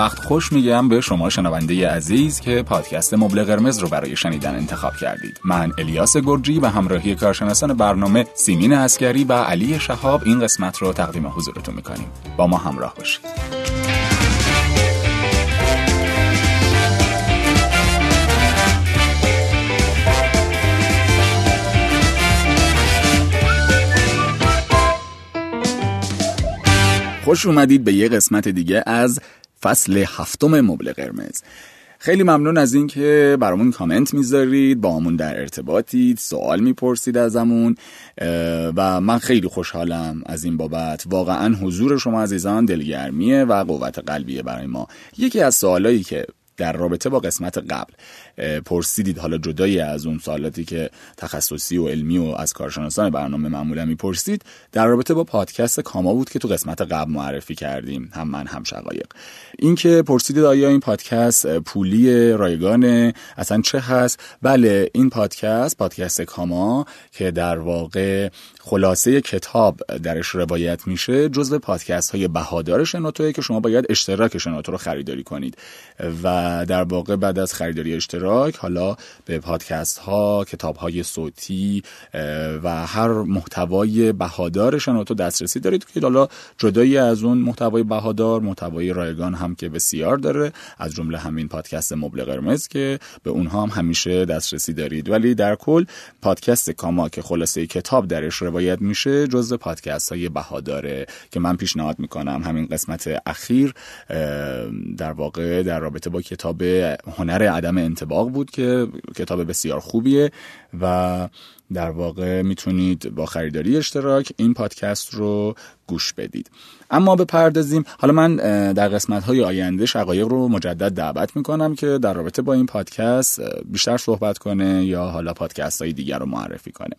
وقت خوش میگم به شما شنونده عزیز که پادکست مبل قرمز رو برای شنیدن انتخاب کردید. من الیاس گرجی و همراهی کارشناسان برنامه سیمین اسکری و علی شهاب این قسمت رو تقدیم حضورتون می‌کنیم. با ما همراه باشید. خوش اومدید به یه قسمت دیگه از فصل هفتم مبل قرمز. خیلی ممنون از اینکه برامون کامنت می‌ذارید با همون در ارتباطید سوال می‌پرسید ازمون و من خیلی خوشحالم از این بابت. واقعا حضور شما عزیزان دلگرمیه و قوت قلبیه برای ما. یکی از سوالایی که در رابطه با قسمت قبل پرسیدید. حالا جدایی از اون سوالاتی که تخصصی و علمی و از کارشناسان برنامه معمولا می‌پرسید در رابطه با پادکست کاما بود که تو قسمت قبل معرفی کردیم هم من هم شقایق. اینکه پرسیدید آیا این پادکست پولی رایگانه اصلا چه هست؟ بله این پادکست پادکست کاما که در واقع خلاصه کتاب درش روایت میشه جزو پادکست های بهادار شنوتوه که شما باید اشتراک شنوتو رو خریداری کنید. و در واقع بعد از خریداری اشتراک حالا به پادکست ها کتاب های صوتی و هر محتوای بهادار شنوتو دسترسی دارید که حالا جدایی از اون محتوای بهادار محتوای رایگان هم که بسیار داره از جمله همین پادکست مبل قرمز که به اونها هم همیشه دسترسی دارید. ولی در کل پادکست کاما که خلاصه کتاب درش روایت میشه جزء پادکست های بهاداره که من پیشنهاد می‌کنم. همین قسمت اخیر در واقع در رابطه با کتاب هنر عدم انتباق بود که کتاب بسیار خوبیه و در واقع می‌تونید با خریداری اشتراک این پادکست رو گوش بدید. اما بپردازیم. حالا من در قسمت های آینده شقایق رو مجدد دعوت می‌کنم که در رابطه با این پادکست بیشتر صحبت کنه یا حالا پادکست های دیگر رو معرفی کنه.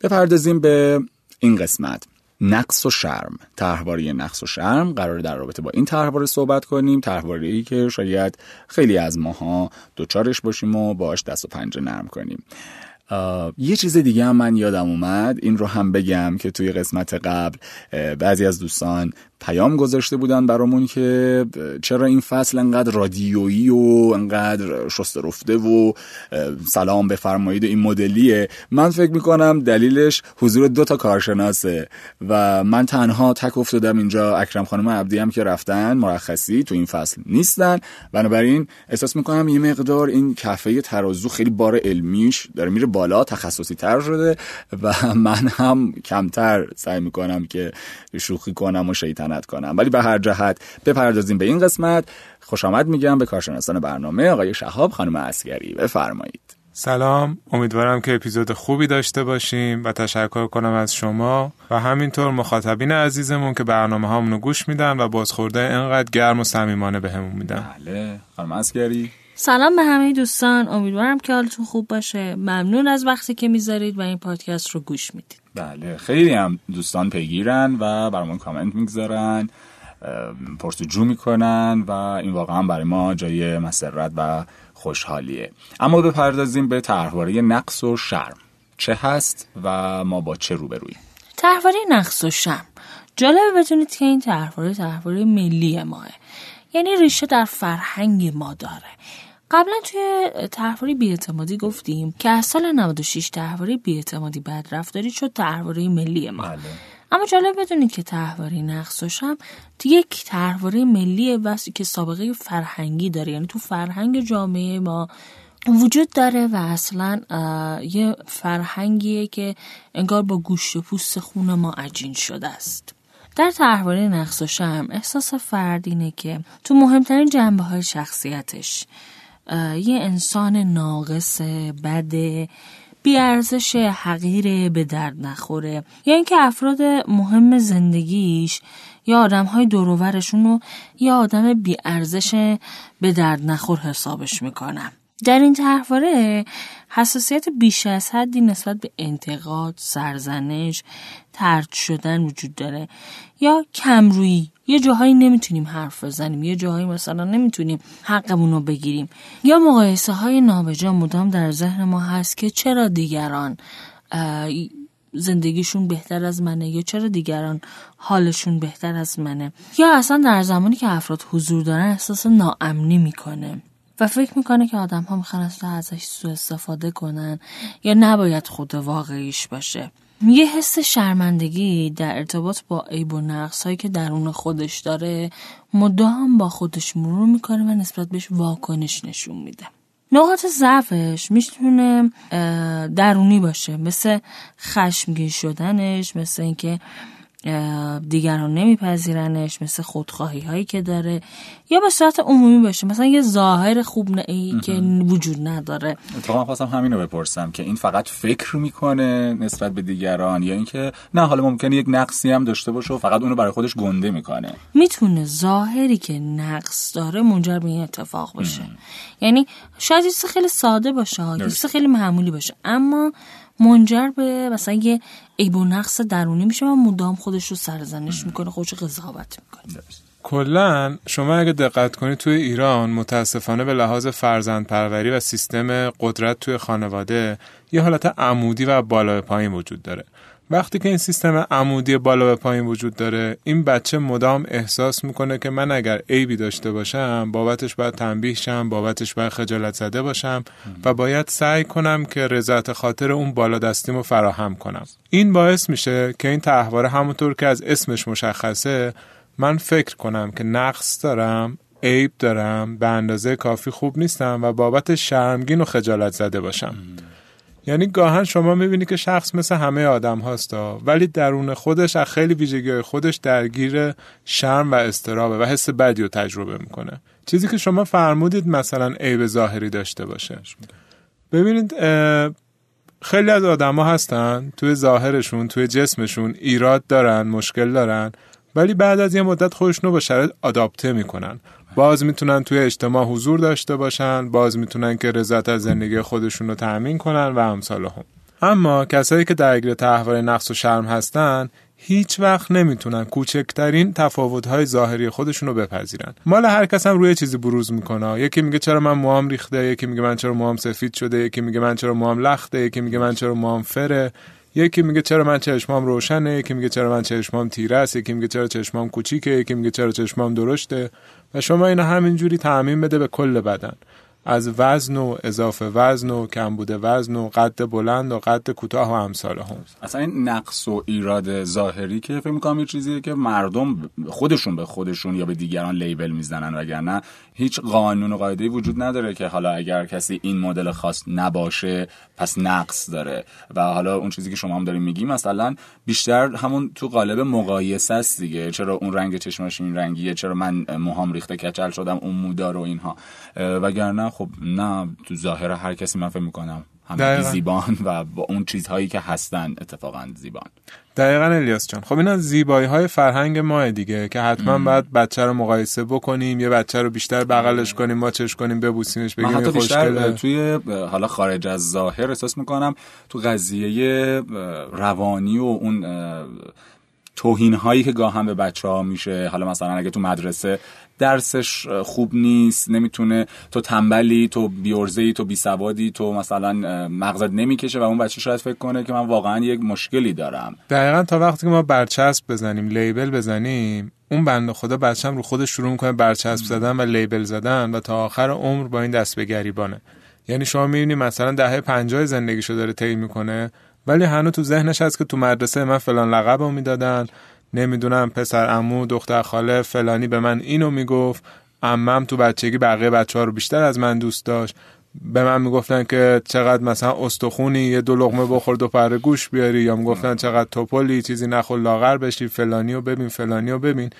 بپردازیم به این قسمت. نقص و شرم. طرحواره نقص و شرم قرار در رابطه با این طرحواره صحبت کنیم. طرحواره که شاید خیلی از ماها دوچارش باشیم و باش دست و پنجه نرم کنیم. یه چیز دیگه هم من یادم اومد. این رو هم بگم که توی قسمت قبل بعضی از دوستان پیام گذاشته بودن برامون که چرا این فصل انقدر رادیویی و انقدر شست رفته و سلام بفرمایید این مدلیه. من فکر می‌کنم دلیلش حضور دو تا کارشناسه و من تنها تک افتادم اینجا اکرم خانم عبدی هم که رفتن مرخصی تو این فصل نیستن. بنابراین احساس می‌کنم یه مقدار این کفه ترازو خیلی بار علمیش داره میره بالا تخصصی تر شده و من هم کمتر سعی می‌کنم که شوخی کنم و شیطن کنم. ولی به هر جهت بپردازیم به این قسمت. خوش آمد میگم به کارشناسان برنامه آقای شهاب خانم اسگری بفرمایید. سلام. امیدوارم که اپیزود خوبی داشته باشیم و تشکر کنم از شما. و همینطور مخاطبین عزیزمون که برنامه هامونو گوش میدن و بازخورده انقدر گرم و صمیمانه بهمون میدن. بله. خانم اسگری سلام به همه دوستان. امیدوارم که حالتون خوب باشه. ممنون از وقتی که می‌ذارید و این پادکست رو گوش می‌دید. بله خیلی هم دوستان پیگیرن و برامون کامنت می‌گذارن پرسجو می‌کنن و این واقعا برای ما جای مسرت و خوشحالیه. اما بپردازیم به طرحواره نقص و شرم. چه هست و ما با چه روبرویم طرحواره نقص و شرم. جالبه بدونید که این طرحواره طرحواره ملی ماه. یعنی ریشه در فرهنگ ما داره. قبلا توی تحواری بیاعتمادی گفتیم که از سال 96 تحواری بیاعتمادی رفتاری شد تحواری ملی ما. بله. اما جالب بدونید که تحواری نقصش هم یک تحواری ملی واسه که سابقه فرهنگی داره. یعنی تو فرهنگ جامعه ما وجود داره و اصلا یه فرهنگیه که انگار با گوشت و پوست خون ما عجین شده است. در تحواری نقص و شم احساس فردینه که تو مهمترین جنبه های شخصیتش یه انسان ناقص بده بیارزش حقیر به درد نخوره. یا اینکه افراد مهم زندگیش یا آدم های دوروورشون رو یا آدم بیارزش به درد نخور حسابش می‌کنم در این تحواره حساسیت بیش از حدی نسبت به انتقاد، سرزنش، ترد شدن وجود داره. یا کمرویی یه جاهایی نمی‌تونیم حرف بزنیم یه جاهایی مثلا نمی‌تونیم حقمون رو بگیریم. یا مقایسه های نابجا مدام در ذهن ما هست که چرا دیگران زندگیشون بهتر از منه یا چرا دیگران حالشون بهتر از منه؟ یا اصلا در زمانی که افراد حضور دارن احساس ناامنی می‌کنه و فکر می‌کنه که آدم ها می‌خوان ازش سوء استفاده کنن یا نباید خود واقعیش باشه. یه حس شرمندگی در ارتباط با عیب و نقص هایی که درون خودش داره مدام با خودش مرور می‌کنه و نسبت بهش واکنش نشون میده. نقاط ضعفش می‌تونه درونی باشه. مثل خشمگین شدنش مثل اینکه دیگران نمیپذیرنش مثل خودخواهی هایی که داره یا به صورت عمومی باشه. مثلا یه ظاهر خوب ای که وجود نداره. اتفاقا خواستم همین رو بپرسم که این فقط فکر می‌کنه نسبت به دیگران یا اینکه نه حالا ممکنه یک نقصی هم داشته باشه و فقط اونو برای خودش گنده می‌کنه؟ می‌تونه ظاهری که نقص داره منجر به این اتفاق بشه یعنی شاید چیز خیلی ساده باشه چیز خیلی معمولی باشه. اما منجر به مثلا یه عیب و نقص درونی میشه و مدام خودش رو سرزنش می‌کنه خودش قضاوت می‌کنه. کلا شما اگه دقت کنید توی ایران متاسفانه به لحاظ فرزند پروری و سیستم قدرت توی خانواده یه حالت عمودی و بالا پایین وجود داره. وقتی که این سیستم عمودی بالا به پایین وجود داره این بچه مدام احساس می‌کنه که من اگر عیبی داشته باشم بابتش باید تنبیه شم بابتش باید خجالت زده باشم و باید سعی کنم که رضایت خاطر اون بالا دستیمو فراهم کنم. این باعث میشه که این تحواره همونطور که از اسمش مشخصه من فکر کنم که نقص دارم عیب دارم به اندازه کافی خوب نیستم و بابت شرمگین و خجالت زده باشم. یعنی گاهن شما می‌بینی که شخص مثل همه آدم هاستا ولی درون خودش از خیلی ویژگی خودش درگیر شرم و استرابه و حس بدی رو تجربه می‌کنه. چیزی که شما فرمودید مثلا عیب ظاهری داشته باشه. ببینید خیلی از آدما هستن توی ظاهرشون توی جسمشون ایراد دارن مشکل دارن ولی بعد از یه مدت خودشونو با شرایط آداپته می‌کنن. باز می‌تونن توی اجتماع حضور داشته باشن باز می‌تونن که رضایت از زندگی خودشون رو تأمین کنن و امثال هم. اما کسایی که درگیر تحول نقص و شرم هستن هیچ وقت نمی‌تونن کوچکترین تفاوت‌های ظاهری خودشون رو بپذیرن. مال هر کس هم روی چیزی بروز می‌کنه. یکی میگه چرا من موام ریخته یکی میگه من چرا موام سفید شده یکی میگه من چرا موام لخته یکی میگه من چرا موام فره. یکی میگه چرا من چشمام روشنه یکی میگه چرا من چشمام تیره است یکی میگه چرا چشمام کوچیکه یکی میگه چرا چشمام درشته. و شما اینو همینجوری تعمین بده به کل بدن. از وزن و اضافه وزن و کمبود وزن و قد بلند و قد کوتاه و امثال هم. اصلا این نقص و ایراد ظاهری که فکر می‌کنم یه چیزیه که مردم خودشون به خودشون یا به دیگران لیبل می‌زنن وگرنه هیچ قانون و قاعده وجود نداره که حالا اگر کسی این مدل خاص نباشه پس نقص داره. و حالا اون چیزی که شما هم داریم میگی مثلا بیشتر همون تو قالب مقایسه است دیگه. چرا اون رنگ چشمش این رنگیه؟ چرا من موهام ریخته کچل شدم اون مودار و اینها. وگرنه خب نه تو ظاهر هر کسی من فکر می‌کنم همه زیبان و با اون چیزهایی که هستن اتفاقا زیبان. دقیقا الیاس جان. خب اینا زیبایی های فرهنگ ما دیگه که حتما باید بچه رو مقایسه بکنیم یه بچه رو بیشتر بغلش کنیم ماچش کنیم ببوسیمش بگیم حتی بیشتر توی حالا خارج از ظاهر احساس می‌کنم تو قضیه روانی و اون توهین هایی که گاهم به بچه ها میشه حالا مثلا اگه تو مدرسه درسش خوب نیست نمی‌تونه تو تنبلی تو بیورزهی تو بیسوادی تو مثلا مغزت نمی‌کشه و اون بچه شاید فکر کنه که من واقعا یک مشکلی دارم. دقیقا تا وقتی که ما برچسب بزنیم لیبل بزنیم اون بند خدا بچم رو خودش شروع می‌کنه برچسب زدن و لیبل زدن و تا آخر عمر با این دست به گریبانه. یعنی شما می‌بینی مثلا دهه پنجاه زندگیشو داره طی می‌کنه ولی هنوز تو ذهنش هست که تو مدرسه من فلان لقب رو می‌دادن نمی‌دونم پسر امو دختر خاله فلانی به من اینو می‌گفت امم تو بچگی بقیه بچه ها رو بیشتر از من دوست داشت. به من می‌گفتن که چقدر مثلا استخونی یه دو لغمه بخور دو پر گوش بیاری. یا می‌گفتن چقدر توپلی چیزی نخور لاغر بشی فلانی رو ببین فلانی رو ببین.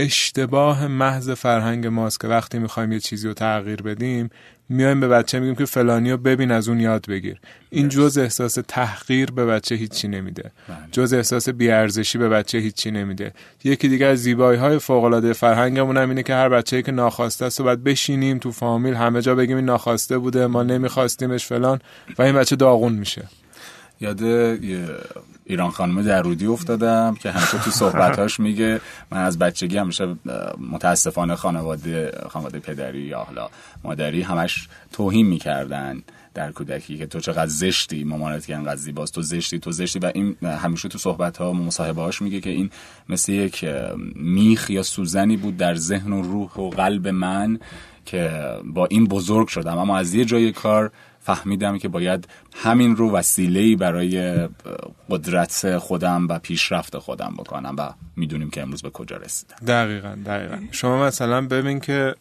اشتباه محض فرهنگ ماست که وقتی می‌خوایم یه چیزی رو تغییر بدیم میایم به بچه میگیم که فلانی رو ببین از اون یاد بگیر. این جز احساس تحقیر به بچه هیچی نمیده. بله. جز احساس بیارزشی به بچه هیچی نمیده. یکی دیگه از زیبایی های فوق العاده فرهنگمون هم اینه که هر بچه‌ای که ناخواسته است و باید بشینیم تو فامیل همه جا بگیم این ناخواسته بوده ما نمیخواستیمش فلان و این بچه داغون میشه. یاد ایران خانم درودی افتادم که همیشه تو صحبتاش میگه. من از بچگی همیشه متاسفانه خانواده خانواده پدری یا حالا مادری همش توهین می‌کردن در کودکی که تو چقدر زشتی مامانت که انقدر زیباست تو زشتی تو زشتی. و این همیشه تو صحبت ها مصاحبه هاش میگه که این مثل یک میخ یا سوزنی بود در ذهن و روح و قلب من که با این بزرگ شدم. اما از یه جای کار فهمیدم که باید همین رو وسیله برای قدرت خودم و پیشرفت خودم بکنم و می‌دونیم که امروز به کجا رسیدم. دقیقا دقیقا. شما مثلا ببین که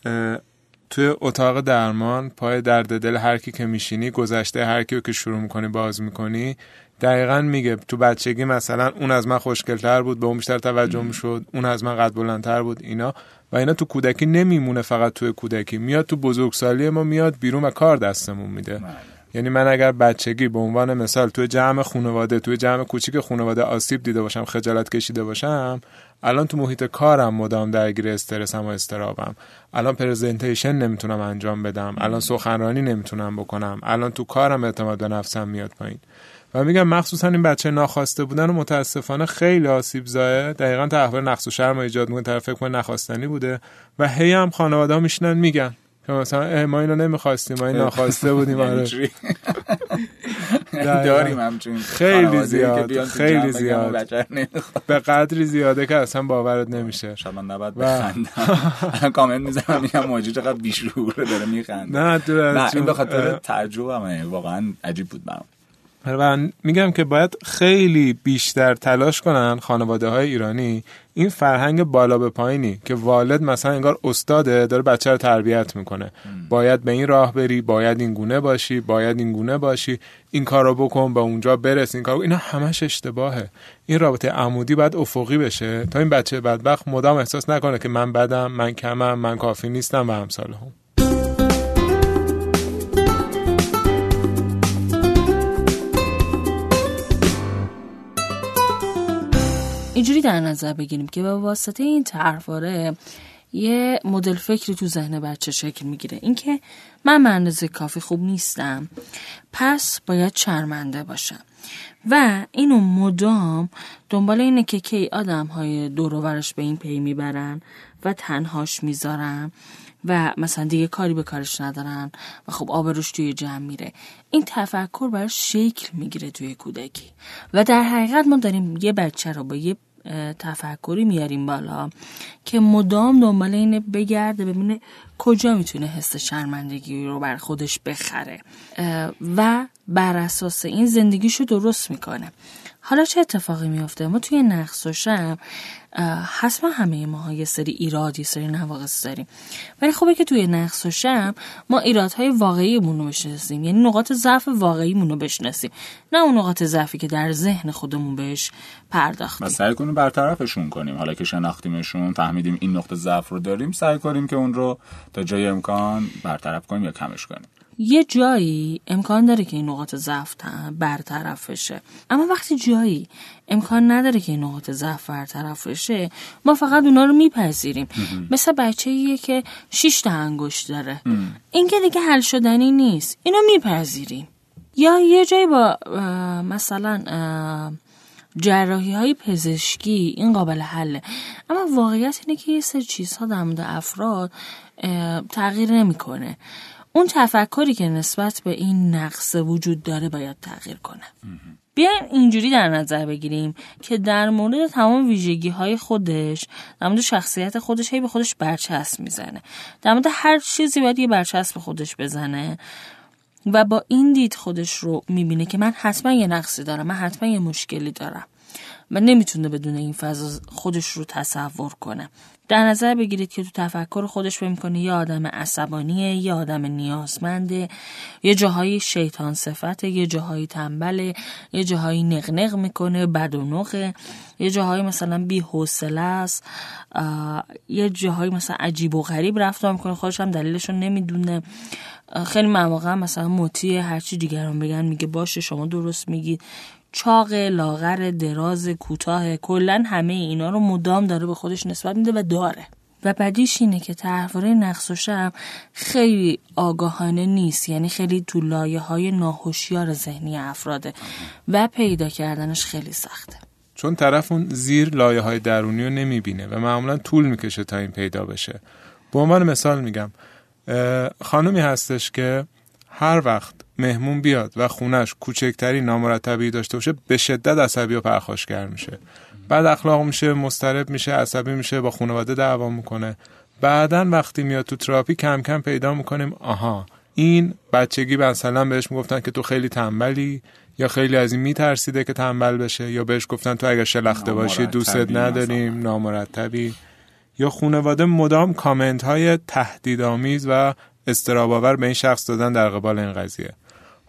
توی اتاق درمان پای درد دل هر کی که میشینی گذشته هر کی که شروع می‌کنی باز می‌کنی دقیقا میگه تو بچگی مثلا اون از من خوشگلتر بود به اون بیشتر توجه می‌شد اون از من قد بلندتر بود اینا. و اینا تو کودکی نمیمونه فقط توی کودکی. میاد تو بزرگسالی ما میاد بیرون و کار دستمون میده. بله. یعنی من اگر بچگی به عنوان مثال توی جمع خانواده توی جمع کوچیک خانواده آسیب دیده باشم خجالت کشیده باشم الان تو محیط کارم مدام درگیر استرسم و استرابم. الان پرزنتیشن نمی‌تونم انجام بدم. الان سخنرانی نمی‌تونم بکنم. الان تو کارم اعتماد به نفسم میاد پایین. و میگم مخصوصا این بچه ناخواسته بودن و متاسفانه خیلی آسیب زایه دقیقا تحول نقص و شرم ایجاد می‌کنه طرف فکر نخواستنی بوده. و هی هم خانواده ها میشنن میگن. که مثلا ما اینو نمی‌خواستیم ما این ناخواسته بودیم آره. داریم خیلی زیاد خیلی زیاد. به قدری زیاده که اصلا باورت نمیشه. شاید من نباید بخندم. کامنت می‌زنم میگم موجود چقدر بیشعوره داره میخند نه این به خاطر تعجبمه. واقعا عجیب بود برام. و میگم که باید خیلی بیشتر تلاش کنن خانواده های ایرانی این فرهنگ بالا به پایینی که والد مثلا انگار استاده داره بچه رو تربیت می‌کنه. باید به این راه بری باید این گونه باشی باید این گونه باشی این کار رو بکن به اونجا برس این کار اینا همش اشتباهه. این رابطه عمودی باید افقی بشه تا این بچه بدبخت مدام احساس نکنه که من بدم من کمم من کافی نیستم و همساله هم اینجوری در نظر بگیریم که به واسطه این طرحواره یه مدل فکری تو ذهن بچه شکل می‌گیره. اینکه من به کافی خوب نیستم پس باید شرمنده باشم. و اینو مدام دنبال اینه که کی آدم های دوروورش به این پی می‌برن و تنهاش می‌ذارن و مثلا دیگه کاری به کارش ندارن و خب آبروش توی جمع میره. این تفکر براش شکل می‌گیره توی کودکی. و در حقیقت ما داریم یه بچه رو با یه تفکری میاریم بالا که مدام دنبال اینه بگرده ببینه کجا می‌تونه حس شرمندگی رو بر خودش بخره. و بر اساس این زندگیشو درست می‌کنه. حالا چه اتفاقی میافته؟ ما توی نقص و شم حتما همه ما یه سری ایراد یه سری نواقص داریم. ولی خوبه که توی نقص و شم ما ایرادهای واقعیمون رو بشناسیم. یعنی نقاط ضعف واقعیمون رو بشناسیم. نه اون نقاط ضعفی که در ذهن خودمون بهش پرداختیم. و سعی کنیم برطرفشون کنیم. حالا که شناختیمشون فهمیدیم این نقطه ضعف رو داریم سعی کنیم که اون رو تا جای امکان برطرف کنیم یا کمش کنیم. یه جایی امکان داره که این نقاط ضعف برطرف بشه. اما وقتی جایی امکان نداره که این نقاط ضعف برطرف بشه ما فقط اونا رو میپذیریم. مثل بچه ایه که شش تا انگشت داره. این که دیگه حل شدنی نیست. اینو میپذیریم. یا یه جایی با مثلا جراحی های پزشکی این قابل حله. اما واقعیت اینه که یه سری چیزها در مورد افراد تغییر نمی‌کنه. اون تفکری که نسبت به این نقص وجود داره باید تغییر کنه. بیایم اینجوری در نظر بگیریم که در مورد تمام ویژگی های خودش در مورد شخصیت خودش هی به خودش برچسب می‌زنه. در مورد هر چیزی باید یه برچسب به خودش بزنه و با این دید خودش رو می‌بینه که من حتما یه نقصی دارم من حتما یه مشکلی دارم. و نمی‌تونه بدون این فضا خودش رو تصور کنه. در نظر بگیرید که تو تفکر خودش فکر می‌کنه یه آدم عصبانیه یه آدم نیازمنده یه جاهایی شیطان صفته یه جاهایی تنبله یه جاهایی نقنق می‌کنه بد و نقه. یه جاهایی مثلا بی حوصله است یه جاهایی مثلا عجیب و غریب رفتار می‌کنه خودش هم دلیلش رو نمی‌دونه. خیلی مواقع مثلا مطیع هرچی دیگران بگن میگه باشه شما درست میگید. چاق لاغر دراز کوتاه. کلا همه اینا رو مدام داره به خودش نسبت میده و داره. و بدیش اینه که طرحواره نقص و شم خیلی آگاهانه نیست. یعنی خیلی تو لایه های ناهوشیار ذهنی افراده و پیدا کردنش خیلی سخته. چون طرف اون زیر لایه های درونی رو نمی‌بینه و معمولا طول می‌کشه تا این پیدا بشه. به عنوان مثال میگم خانمی هستش که هر وقت مهمون بیاد و خونش کوچکترین نامرتبی داشته باشه به شدت عصبی و پرخاشگر میشه. بعد اخلاق میشه مسترب میشه عصبی میشه با خانواده دعوا می‌کنه. بعدا وقتی میاد تو تراپی کم کم پیدا می‌کنیم آها این بچگی مثلا بهش می‌گفتن که تو خیلی تنبلی یا خیلی از این میترسیده که تنبل بشه یا بهش گفتن تو اگر شلخته باشی دوستت نداریم نامرتبی. یا خانواده مدام کامنت های تهدیدآمیز و استراباور به این شخص دادن در قبال این قضیه.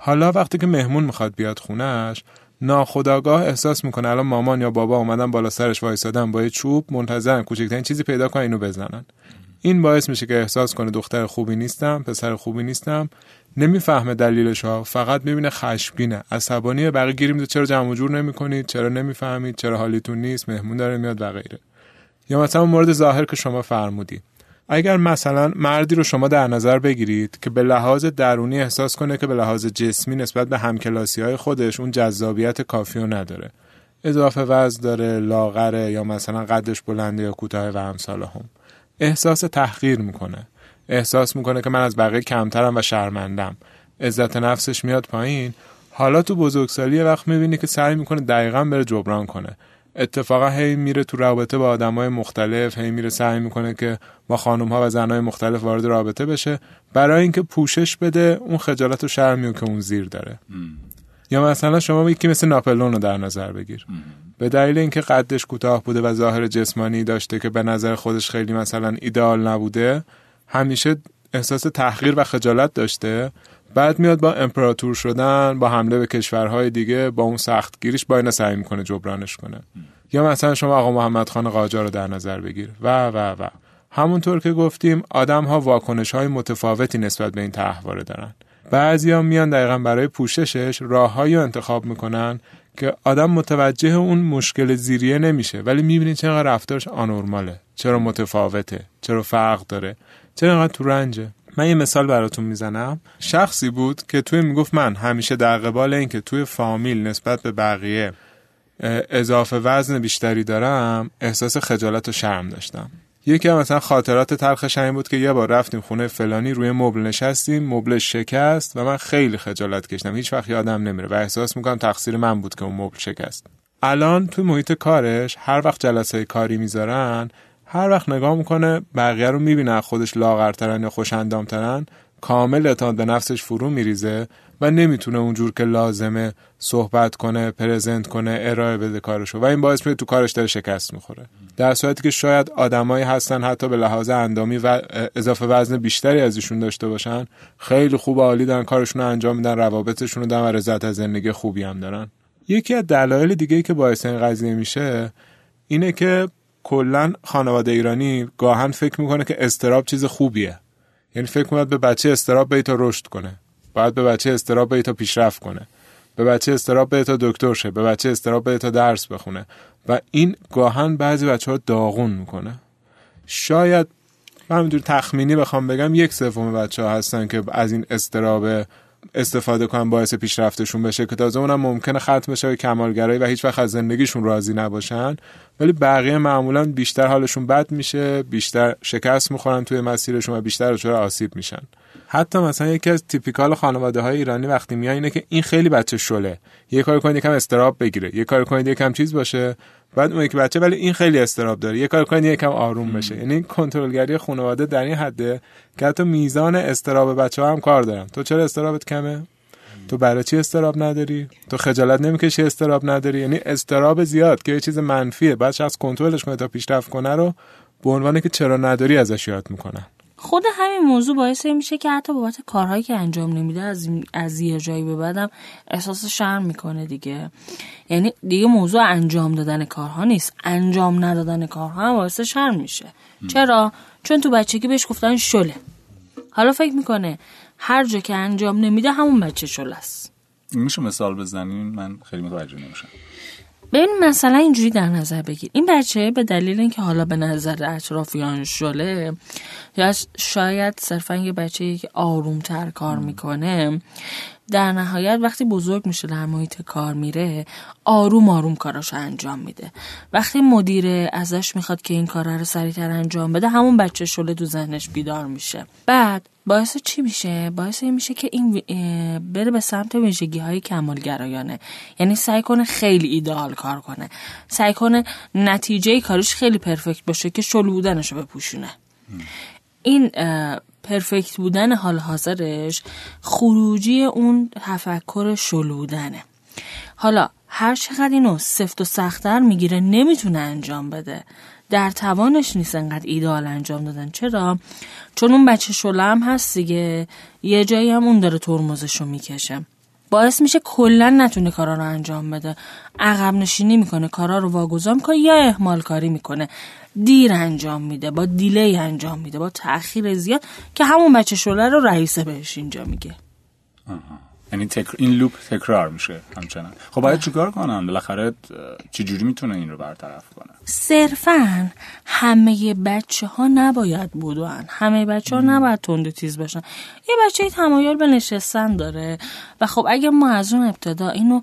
حالا وقتی که مهمون می‌خواد بیاد خونش ناخداگاه احساس می‌کنه الان مامان یا بابا اومدن بالا سرش وایسادن با یه چوب منتظرن کوچکترین چیزی پیدا کنن اینو بزنن. این باعث میشه که احساس کنه دختر خوبی نیستم پسر خوبی نیستم. نمی‌فهمه دلیلش ها فقط می‌بینه خشمگینه. عصبانی بقیه گیری میده چرا جمع جور نمی‌کنید؟ چرا نمی‌فهمید؟ چرا حالیتون نیست؟ مهمون داره میاد و غیره. یا مثلا مورد ظاهر که شما فرمودی اگر مثلا مردی رو شما در نظر بگیرید که به لحاظ درونی احساس کنه که به لحاظ جسمی نسبت به همکلاسی های خودش اون جذابیت کافی رو نداره. اضافه وزن داره لاغره یا مثلا قدش بلنده یا کوتاه و همساله هم. احساس تحقیر می‌کنه. احساس می‌کنه که من از بقیه کمترم و شرمندم عزت نفسش میاد پایین. حالا تو بزرگسالی وقت می‌بینی که سعی می‌کنه دقیقا بره جبران کنه. اتفاقا هی میره تو رابطه با آدمای مختلف هی میره سعی می‌کنه که با خانم ها و زنهای مختلف وارد رابطه بشه. برای اینکه پوشش بده اون خجالت و شرمی که اون زیر داره. یا مثلا شما یکی مثل ناپلون رو در نظر بگیر. به دلیل اینکه قدش کوتاه بوده و ظاهر جسمانی داشته که به نظر خودش خیلی مثلا ایدئال نبوده همیشه احساس تحقیر و خجالت داشته. بعد میاد با امپراتور شدن با حمله به کشورهای دیگه با اون سختگیریش با اینا سعی می‌کنه جبرانش کنه. یا مثلا شما آقا محمد خان قاجار رو در نظر بگیر. و و و. همونطور که گفتیم آدم ها واکنش های متفاوتی نسبت به این تحواره دارن. بعضیا میان دقیقا برای پوششش راههایی رو انتخاب می‌کنن که آدم متوجه اون مشکل زیریه نمیشه. ولی می‌بینید چرا رفتارش آنورماله. چرا متفاوته؟ چرا فرق داره؟ چرا انقدر تو رنجه؟ من یه مثال براتون می‌زنم. شخصی بود که توی می‌گفت من همیشه در قبال اینکه توی فامیل نسبت به بقیه اضافه وزن بیشتری دارم احساس خجالت و شرم داشتم. یکی هم مثلا خاطرات تلخش این بود که یه بار رفتیم خونه فلانی روی مبل نشستیم مبل شکست و من خیلی خجالت کشیدم. هیچ وقت یادم نمیره و احساس می‌کنم تقصیر من بود که اون مبل شکست. الان توی محیط کارش هر وقت جلسه کاری می‌ذارن هر وقت نگاه می‌کنه بقیه رو می‌بینه خودش لاغرترن یا خوش اندامترن کامل اعتماد به نفسش فرو میریزه و نمی‌تونه اونجور که لازمه صحبت کنه پرزنت کنه ارائه بده کارشو. و این باعث میشه تو کارش داره شکست می‌خوره. در صورتی که شاید آدمایی هستن حتی به لحاظ اندامی و اضافه وزن بیشتری از ایشون داشته باشن خیلی خوب و عالی دارن کارشون رو انجام میدن روابطشون رو دارن و رضایت از زندگی خوبی هم دارن. یکی از دلایل دیگه که باعث این قضیه میشه اینه که کلا خانواده ایرانی گاهن فکر می‌کنه که استراب چیز خوبیه. یعنی فکر می‌کنه به بچه استراب به تا رشد کنه. باید به بچه استراب به تا پیشرفت کنه. به بچه استراب به تا دکتر شه. به بچه استراب به تا درس بخونه. و این گاهن بعضی بچه ها داغون می‌کنه. شاید من همینجور تخمینی بخوام بگم یک سوم بچه ها هستن که از این استراب استفاده کنن باعث پیشرفتشون بشه که تازه اونم ممکنه ختم بشه به کمالگرایی و هیچ وقت از زندگیشون راضی نباشن. ولی بقیه معمولا بیشتر حالشون بد میشه بیشتر شکست می‌خورن توی مسیرشون و بیشتر دچار آسیب میشن. حتی مثلا یکی از تیپیکال خانواده های ایرانی وقتی میاد اینه که این خیلی بچه شله. یه کار کنید یکم استراب بگیره. یه کار کنید یکم چیز باشه. بعد اون یک بچه ولی این خیلی استراب داره. یه کار کنید یکم آروم بشه. یعنی کنترلگری خانواده در این حده که حتی میزان استراب بچه ها هم کار دارن. تو چرا استرابت کمه؟ تو برای چی استراب نداری؟ تو خجالت نمی‌کشی استراب نداری؟ یعنی استراب زیاد که یه چیز منفیه. بعد شخص کنترلش کنه تا پیشرفت کنه رو به عنوان که چرا نداری ازش یاد می‌کنن خود همین موضوع باعث میشه که حتی بابت کارهایی که انجام نمیده از از یه جایی به بعدم احساس شرم می‌کنه دیگه. یعنی دیگه موضوع انجام دادن کارها نیست. انجام ندادن کارها هم باعث شرم میشه. چرا؟ چون تو بچگی بهش گفتن شله. حالا فکر می‌کنه هر جا که انجام نمیده همون بچه شله است. میشه مثال بزنین؟ من خیلی متوجه نمیشم. ببین مثلا اینجوری در نظر بگیر. این بچه به دلیل اینکه حالا به نظر اطرافیان شله یا شاید صرفا یه بچه که آرومتر کار می‌کنه در نهایت وقتی بزرگ میشه در محیط کار میره آروم آروم کاراشو انجام میده. وقتی مدیر ازش می‌خواد که این کار رو سریعتر انجام بده همون بچه شله تو ذهنش بیدار میشه. بعد باعث چی میشه؟ باعث این میشه که این بره به سمت ویژگی های کمالگرایانه. یعنی سعی کنه خیلی ایدئال کار کنه. سعی کنه نتیجه کارش خیلی پرفکت باشه که شل بودنش رو بپوشونه. این پرفکت بودن حال حاضرش خروجی اون تفکر شلودنه حالا هر چقدر اینو سفت و سختتر می‌گیره نمی‌تونه انجام بده. در توانش نیست انقدر ایدال انجام دادن. چرا؟ چون اون بچه شله هم هست دیگه. یه جایی هم اون داره ترمزش رو می‌کشه. باعث میشه کلا نتونه کارا رو انجام بده. عقب نشینی می‌کنه کارا رو واگذار می‌کنه یا اهمال کاری می‌کنه. دیر انجام میده با دیلی انجام میده با تاخیر زیاد که همون بچه شله رو رئیسه بهش اینجا میگه. یعنی تکر... این لوپ تکرار میشه همچنان. خب باید چیکار کنم بالاخره چجوری می‌تونه این رو برطرف کنه؟ صرفا همه بچه ها نباید بودن. همه بچه ها نباید تند تیز باشن. یه بچه تمایل به نشستن داره. و خب اگه ما از اون ابتدا اینو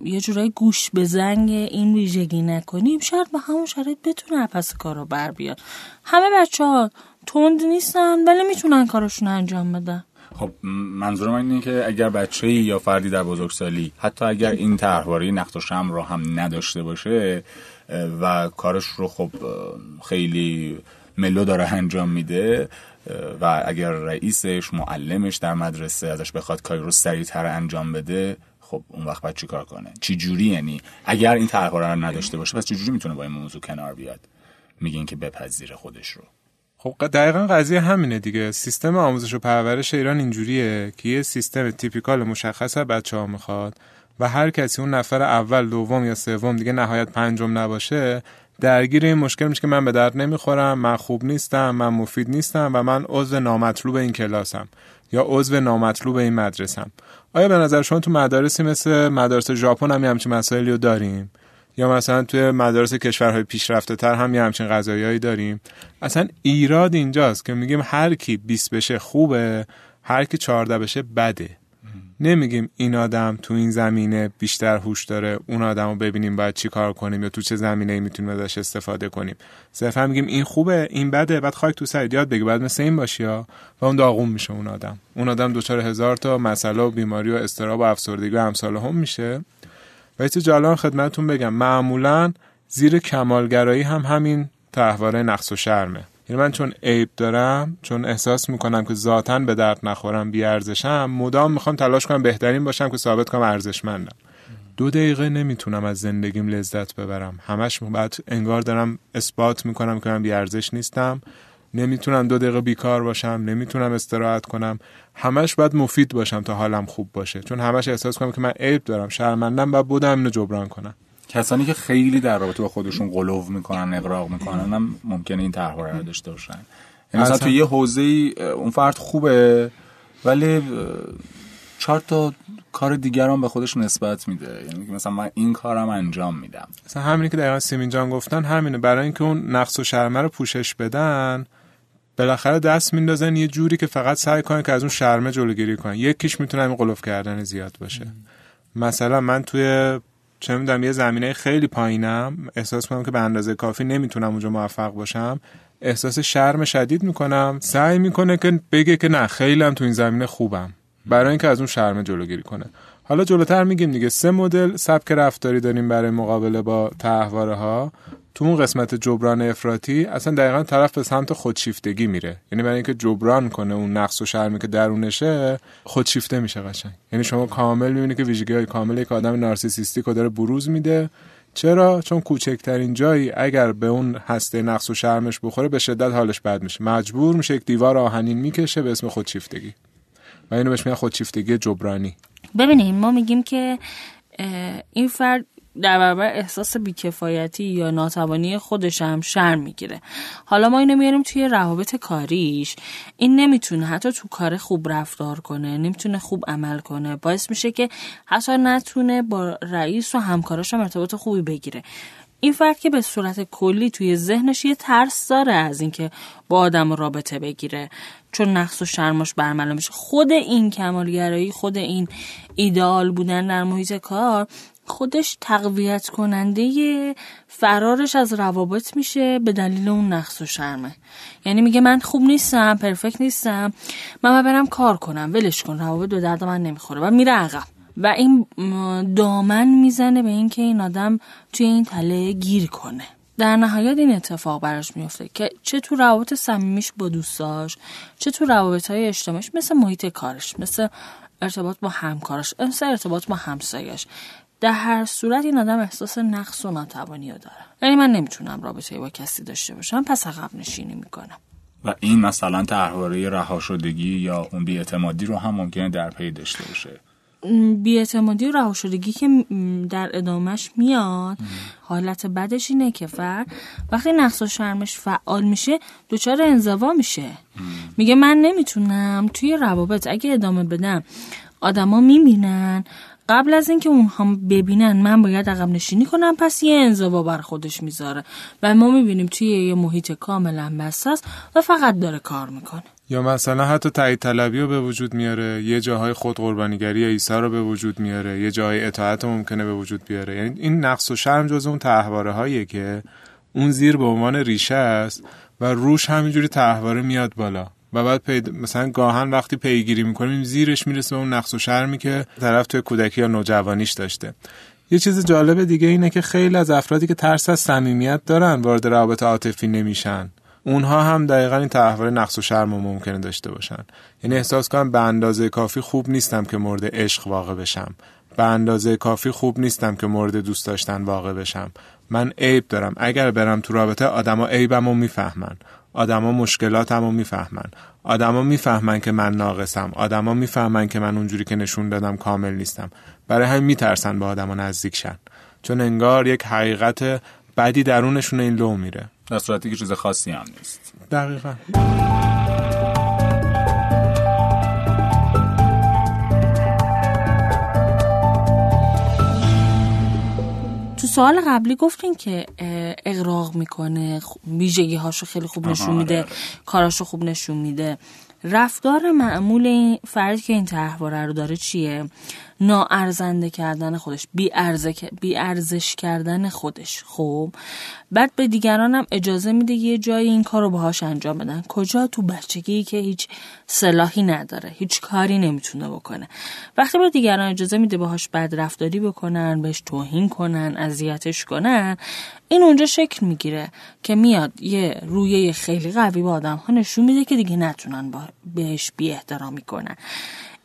یه جورایی گوش به زنگ این ویژگی نکنیم شاید به همون شرایط بتونه پس کار رو بر بیاد. همه بچه ها تند نیستن ولی می‌تونن کارشون انجام بدن. خب منظور من اینه که اگر بچه یا فردی در بزرگسالی حتی اگر این طرحواره نقد و شم رو هم نداشته باشه و کارش رو خب خیلی ملو داره انجام میده و اگر رئیسش معلمش در مدرسه ازش بخواد کاری رو سریعتر انجام بده خب اون وقت باید چی کار کنه؟ چی جوری؟ یعنی اگر این طرحواره رو نداشته باشه پس چه جوری می‌تونه با این موضوع کنار بیاد؟ میگین که بپذیره خودش رو. خب دقیقا قضیه همینه دیگه. سیستم آموزش و پرورش ایران اینجوریه که یه سیستم تیپیکال مشخص بچه ها می‌خواد و هر کسی اون نفر اول دوم یا سوم دیگه نهایت پنجم نباشه درگیر این مشکل میشه که من به درد نمی‌خورم من خوب نیستم من مفید نیستم و من عضو نامطلوب این کلاسم یا عضو نامطلوب این مدرسم. آیا به نظر شما تو مدارسی مثل مدارس ژاپن هم همچین مسائلی رو داریم؟ یا مثلا توی مدارس کشورهای پیشرفته تر هم یه همچین غذایایی داریم. اصلا ایراد اینجاست که میگیم هر کی 20 بشه خوبه هر کی 14 بشه بده. نمیگیم این آدم تو این زمینه بیشتر هوش داره اون آدم رو ببینیم باید چی کار کنیم یا تو چه زمینه ای می‌تونیم ازش استفاده کنیم. صرفا میگیم این خوبه این بده بعد خاک تو سرت یاد بگی بعد مثل این باشی و اون داغون میشه اون آدم. اون آدم دچار هزار تا مسئله و بیماری و استراب و افسردگی و امثال هم میشه. و یه جالب خدمتتون بگم معمولا زیر کمالگرایی هم همین تحواره نقص و شرمه. یعنی من چون عیب دارم چون احساس می‌کنم که ذاتا به درد نخورم بی ارزشم مدام می‌خوام تلاش کنم بهترین باشم که ثابت کنم ارزشمندم. دو دقیقه نمی‌تونم از زندگیم لذت ببرم. همش بعد انگار دارم اثبات می‌کنم که من بی ارزش نیستم. نمی‌تونم دو دقیقه بیکار باشم نمی‌تونم استراحت کنم. همش باید مفید باشم تا حالم خوب باشه. چون همش احساس کنم که من عیب دارم. شرمندم و بودم اینو جبران کنم. کسانی که خیلی در رابطه با خودشون قلوف می‌کنن اقراق می‌کنن هم ممکنه این طرحواره رو داشته باشن. یعنی مثلا تو یه حوزه اون فرد خوبه ولی چهار تا کار دیگر هم به خودش نسبت میده. یعنی مثلا من این کارم انجام میدم. مثلا همینی که دقیقا سیمین جان گفتن همینه. برای اینکه اون نقص و شرمه رو پوشش بدن بالاخره دست میندازن یه جوری که فقط سعی کنن که از اون شرمه جلوگیری کنن. یکیش می‌تونه این قلوف کردن زیاد باشه. مثلا من توی چه می‌دونم یه زمینه خیلی پایینم. احساس کنم که به اندازه کافی نمی‌تونم اونجا موفق باشم. احساس شرم شدید می‌کنم. سعی می‌کنه که بگه که نه خیلی هم تو این زمینه خوبم. برای اینکه از اون شرم جلوگیری کنه. حالا جلوتر میگیم دیگه. سه مدل سبک رفتاری داریم برای مقابله با تحواره ها تو اون قسمت جبران افراطی اصلا دقیقا طرف به سمت خودشیفتگی میره. یعنی برای اینکه جبران کنه اون نقص و شرمی که درونشه خودشیفته میشه قشنگ. یعنی شما کامل می‌بینی که ویژگی های کامل یک آدم نارسیسیستیک رو داره بروز میده. چرا؟ چون کوچکترین جایی اگر به اون هسته نقص و شرمش بخوره به شدت حالش بد میشه. مجبور میشه یک دیوار آهنین می‌کشه به اسم خودشیفتگی. و اینو بهش میگن خودشیفتگی جبرانی. ببینیم ما میگیم که این فرد در برابر احساس بیکفایتی یا ناتوانی خودش هم شرم می‌گیره. حالا ما اینو میاریم توی روابط کاریش. این نمی‌تونه حتی تو کار خوب رفتار کنه نمی‌تونه خوب عمل کنه. باعث میشه که حتی نتونه با رئیس و همکاراش هم ارتباط خوبی بگیره. این فرد که به صورت کلی توی ذهنش یه ترس داره از اینکه با آدم رابطه بگیره. چون نقص و شرماش برملا میشه. خود این کمالگرایی خود این ایدئال بودن در محیط کار خودش تقویت کننده فرارش از روابط میشه به دلیل اون نقص و شرمه. یعنی میگه من خوب نیستم پرفکت نیستم من برم کار کنم. ولش کن روابط به درد من نمی‌خوره. و میره عقب. و این دامن می‌زنه به اینکه این آدم توی این تله گیر کنه. در نهایت این اتفاق براش میفته که چه تو روابط صمیمیش با دوستاش چه تو روابط های اجتماعیش مثل محیط کارش مثل ارتباط با همکارش مثل ارتباط با همسایش در هر صورت این آدم احساس نقص و ناتوانی رو داره. یعنی من نمی‌تونم رابطه با کسی داشته باشم پس عقب نشینی می‌کنم. و این مثلا طرحواره رهاشدگی یا اون بیاعتمادی رو هم ممکنه در پی داشته باشه. بیاعتمادی و رهاشدگی که در ادامش میاد. حالت بدش اینه که فرد وقتی نقص و شرمش فعال میشه دچار انزوا میشه. میگه من نمی‌تونم توی روابط اگه ادامه بدم آدما می‌بینن. قبل از اینکه اونها ببینن من باید عقب نشینی کنم پس یه انزوا بر خودش می‌ذاره. و ما می‌بینیم توی یه محیط کاملا بسته و فقط داره کار می‌کنه. یا مثلا حتی تایید طلبی رو به وجود میاره یه جاهای خود قربانیگری عیسی رو به وجود میاره یه جاهای اطاعت ممکنه به وجود بیاره. یعنی این نقص و شرم جز اون تحواره هاییه که اون زیر به عنوان ریشه است و روش همینجوری تحواره میاد بالا. و بعد پید... مثلا گاهن وقتی پیگیری می‌کنیم زیرش می‌رسه به اون نقص و شرمی که طرف توی کودکی یا نوجوانیش داشته. یه چیز جالب دیگه اینه که خیلی از افرادی که ترس از صمیمیت دارن وارد روابط عاطفی نمیشن. اونها هم دقیقا این تحول نقص و شرم رو ممکنه داشته باشن. یعنی احساس کنم به اندازه کافی خوب نیستم که مورد عشق واقع بشم. به اندازه کافی خوب نیستم که مورد دوست داشتن واقع بشم. من عیب دارم. اگر برم تو رابطه آدما عیبمو می‌فهمن. آدما مشکلاتمو می‌فهمن. آدما می‌فهمن که من ناقصم. آدما می‌فهمن که من اونجوری که نشون دادم کامل نیستم. برای همین میترسن به آدما نزدیک شن. چون انگار یک حقیقت بدی درونشون این لو میره. در صورتی که چیز خاصی هم نیست. دقیقا. تو سوال قبلی گفتین که اقراق می‌کنه ویژگی هاشو خیلی خوب نشون میده آره. کاراشو خوب نشون میده. رفتار معمول این فردی که این تحواره رو داره چیه؟ ناارزنده کردن خودش بی, بی ارزش کردن خودش. خب بعد به دیگرانم اجازه میده یه جای این کار رو باهاش انجام بدن. کجا؟ تو بچگی که هیچ صلاحی نداره هیچ کاری نمی‌تونه بکنه. وقتی به دیگران اجازه میده باهاش بد رفتاری بکنن بهش توهین کنن اذیتش کنن این اونجا شکل می‌گیره که میاد یه رویه خیلی قوی با آدم ها نشون میده که دیگه نتونن بهش بی احترامی کنن.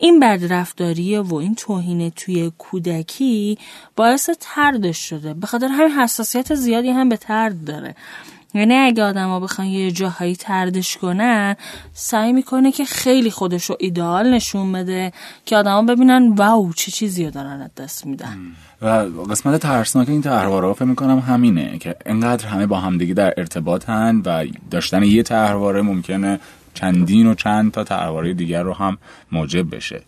این بدرفتاری و این توهین توی کودکی باعث تردش شده. به خاطر همین حساسیت زیادی هم به ترد داره. یعنی اگه آدما بخوان یه جاهایی تردش کنن سعی می‌کنه که خیلی خودش رو ایدئال نشون بده که آدما ببینن واو چه چیزی رو دارن از دست میدن. و قسمت ترسناک این تحواره فکر می‌کنم همینه که انقدر همه با همدیگه در ارتباطن و داشتن یه تحواره ممکنه چندین و چند تا تحواره دیگر رو هم موجب بشه.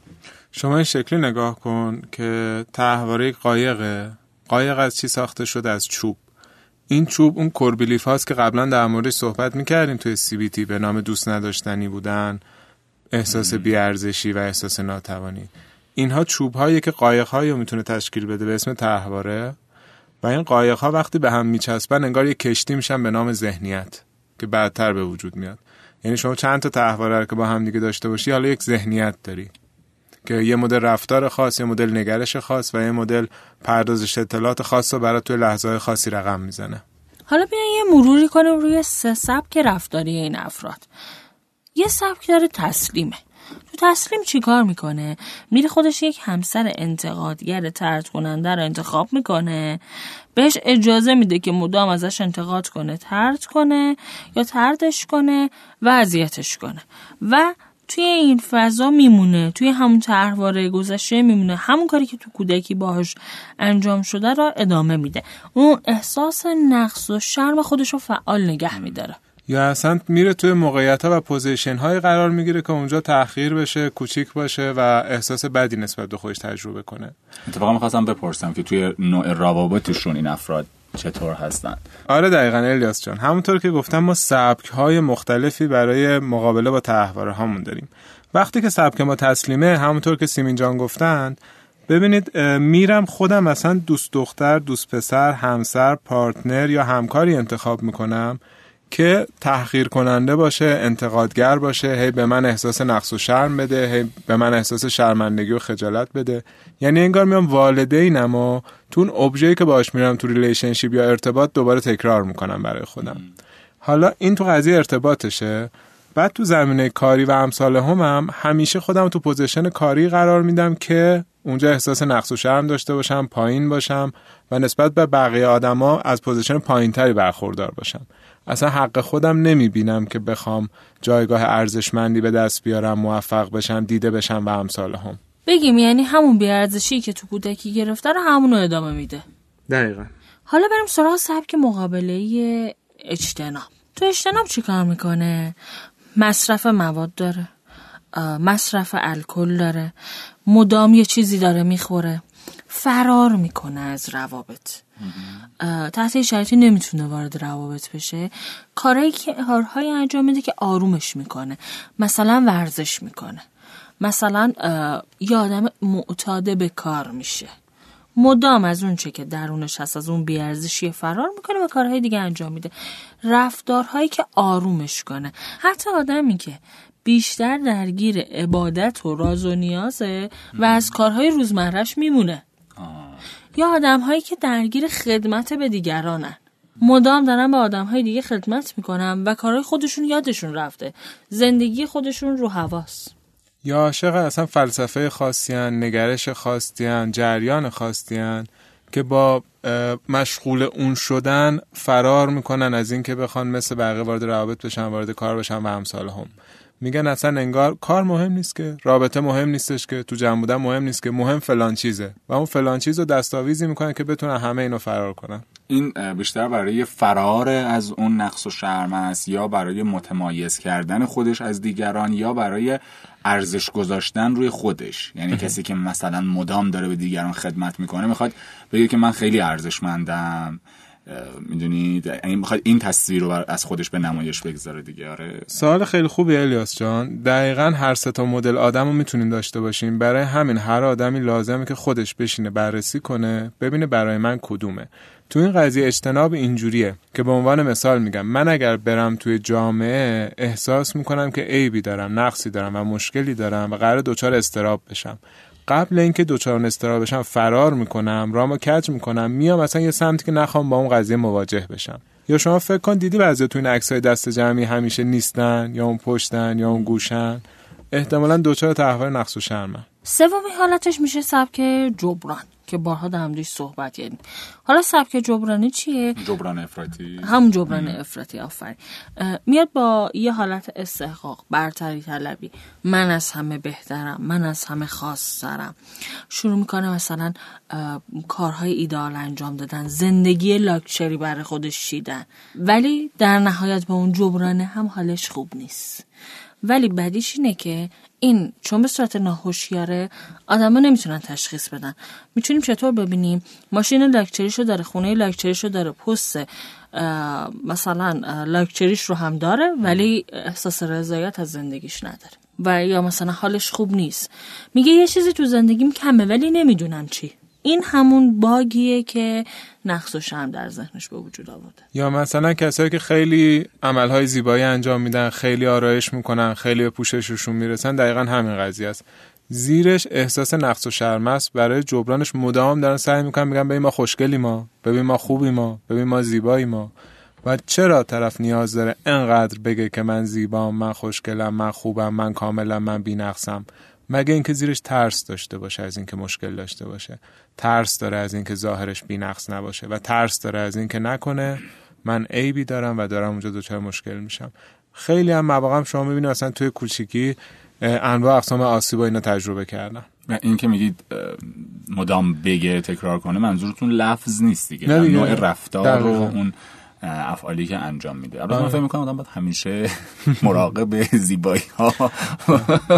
شما این شکلی نگاه کن که تحواره قایقه. قایق از چی ساخته شده؟ از چوب. این چوب اون کوربیلیف هاست که قبلا در مورد صحبت می‌کردیم توی سی بی تی به نام دوست نداشتنی بودن احساس بیارزشی و احساس ناتوانی. اینها چوب هایی که قایق هایی می‌تونه تشکیل بده به اسم تحواره و این قایق ها وقتی به هم میچسبن انگار یه کشتی میشن به نام ذهنیت که بعدتر به وجود میاد. یعنی شما چند تا تحواره که با هم دیگه داشته باشی حالا یک ذهنیت داری که یه مدل رفتار خاص یه مدل نگرش خاص و یه مدل پردازش اطلاعات خاص رو برای توی لحظه خاصی رقم می‌زنه. حالا بیا یه مروری کنیم روی سه سبک رفتاری این افراد. یه سبک داره تسلیمه. تو تسلیم چیکار می‌کنه؟ میره خودش یک همسر انتقادگر ترد کننده رو انتخاب می‌کنه. بهش اجازه میده که مدام ازش انتقاد کنه ترد کنه یا تردش کنه و اذیتش کنه. و توی این فضا میمونه توی همون طرحواره گذشته میمونه. همون کاری که تو کودکی باهاش انجام شده را ادامه میده. اون احساس نقص و شرم خودش رو فعال نگه میداره. یا اصلا میره توی موقعیت ها و position های قرار می‌گیره که اونجا تحقیر بشه کوچیک باشه و احساس بدی نسبت به خودش تجربه کنه. اتفاقا می‌خواستم بپرسم که توی نوع روابطشون این افراد چطور هستن؟ آره دقیقا الیاس جان. همونطور که گفتم ما سبک های مختلفی برای مقابله با طرحواره هامون داریم. وقتی که سبک ما تسلیمه همونطور که سیمین جان گفتند ببینید میرم خودم مثلا دوست دختر دوست پسر همسر partner یا همکاری انتخاب می‌کنم. که تحقیر کننده باشه انتقادگر باشه هی به من احساس نقص و شرم بده هی به من احساس شرمندگی و خجالت بده. یعنی انگار میام والدینم و تو اون ابژه‌ای که باش میرم تو relationship یا ارتباط دوباره تکرار می‌کنم برای خودم. حالا این تو قضیه ارتباطشه. بعد تو زمینه کاری و امثال هم, هم همیشه خودم تو position کاری قرار میدم که اونجا احساس نقص و شرم داشته باشم پایین باشم و نسبت به بقیه آدما از position پایینتری برخوردار باشم. اصلا حق خودم نمی بینم که بخوام جایگاه ارزشمندی به دست بیارم موفق بشم دیده بشم و امثال هم بگیم یعنی همون بیارزشی که تو کودکی گرفته رو همونو ادامه میده. دقیقا. حالا بریم سراغ سبک مقابله اجتناب. تو اجتناب چیکار می‌کنه؟ مصرف مواد داره مصرف الکل داره مدام یه چیزی داره می‌خوره فرار می‌کنه از روابط. تحت شرایطی نمی‌تونه وارد روابط بشه. کارهایی که کارهایی انجام میده که آرومش می‌کنه. مثلا ورزش می‌کنه. مثلا یه آدم معتاده به کار میشه. مدام از اون چه که درونش هست از اون بیارزشی فرار می‌کنه و کارهای دیگه انجام میده. رفتارهایی که آرومش کنه. حتی آدمی که بیشتر درگیر عبادت و راز و نیازه و از کارهای روزمرهش میمونه. یا آدم هایی که درگیر خدمت به دیگرانن. مدام دارن به آدم های دیگه خدمت می‌کنن و کارهای خودشون یادشون رفته. زندگی خودشون رو حواس یا عاشق اصلا فلسفه خاصیان نگرش خاصیان جریان خاصیان که با مشغول اون شدن فرار می‌کنن از اینکه بخوان مثل بقیه وارد روابط بشن وارد کار بشن و همسال هم. میگن اصلا انگار کار مهم نیست که رابطه مهم نیستش که تو جمع بودن مهم نیست که مهم فلان چیزه. و اون فلان چیز رو دستاویزی می‌کنن که بتونن همه اینو فرار کنن. این بیشتر برای فرار از اون نقص و شرم است یا برای متمایز کردن خودش از دیگران یا برای ارزش گذاشتن روی خودش؟ یعنی کسی که مثلا مدام داره به دیگران خدمت می‌کنه می‌خواد بگه که من خیلی ارزشمندم. می‌دونید این می‌خواد این تصویر رو از خودش به نمایش بگذاره دیگه آره. سوال خیلی خوبی الیاس جان. دقیقا هر سه تا مدل آدم رو می‌تونیم داشته باشیم. برای همین هر آدمی لازمه که خودش بشینه بررسی کنه ببینه برای من کدومه. تو این قضیه اجتناب اینجوریه که به عنوان مثال میگم من اگر برم توی جامعه احساس می‌کنم که عیبی دارم نقصی دارم و مشکلی دارم و قرار دچار استراب بشم. قبل اینکه دوچار استراب بشم فرار می‌کنم رامو کج می‌کنم میام مثلا یه سمتی که نخوام با اون قضیه مواجه بشم. یا شما فکر کن دیدی بعضی تو این عکسای دست جمعی همیشه نیستن یا اون پشتن یا اون گوشن؟ احتمالا دوچار تحول نقص و شرمن. سومی حالتش میشه سبک جبران. که بارها در صحبت کردیم. حالا سبک جبرانی چیه؟ جبران افراطی. هم جبران افراطی آفرین. میاد با یه حالت استحقاق برتری طلبی. من از همه بهترم من از همه خاصترم. شروع می‌کنه مثلا کارهای ایدال انجام دادن زندگی لاکچری برای خودش شیدن ولی در نهایت با اون جبرانه هم حالش خوب نیست. ولی بدیش اینه که این چون به صورت ناهوشیاره آدما نمی‌تونن تشخیص بدن. می‌تونیم چطور ببینیم؟ ماشین لاکچریشو داره خونه لاکچریشو داره پست مثلا لاکچریش رو هم داره ولی احساس رضایت از زندگیش نداره. و یا مثلا حالش خوب نیست. میگه یه چیزی تو زندگیم کمه ولی نمی‌دونم چی. این همون باگیه که نقص و شرم در ذهنش به وجود آورده. یا مثلا کسایی که خیلی عملهای زیبایی انجام میدن خیلی آرایش می‌کنن خیلی به پوشششون می‌رسن دقیقا همین قضیه است. زیرش احساس نقص و شرم است. برای جبرانش مدام دارن سعی می‌کنن میگن ببین ما خوشگلی ما ببین ما خوبی ما ببین ما زیبایی ما. و چرا طرف نیاز داره انقدر بگه که من زیبام من خوشگلم من خوبم من کاملم من بینقصم؟ مگه اینکه زیرش ترس داشته باشه از اینکه مشکل داشته باشه. ترس داره از اینکه ظاهرش بینقص نباشه و ترس داره از اینکه نکنه من عیبی دارم و دارم اونجا دچار مشکل میشم. خیلی هم مواقع شما می‌بینید اصلا توی کوچیکی انواع اقسام آسیب اینا تجربه کردن این که میگید مدام بگه تکرار کنه منظورتون لفظ نیست دیگه. نوع رفتار رو اون افعالی که انجام میده. البته من فکر می‌کنم آدم باید همیشه مراقب زیبایی ها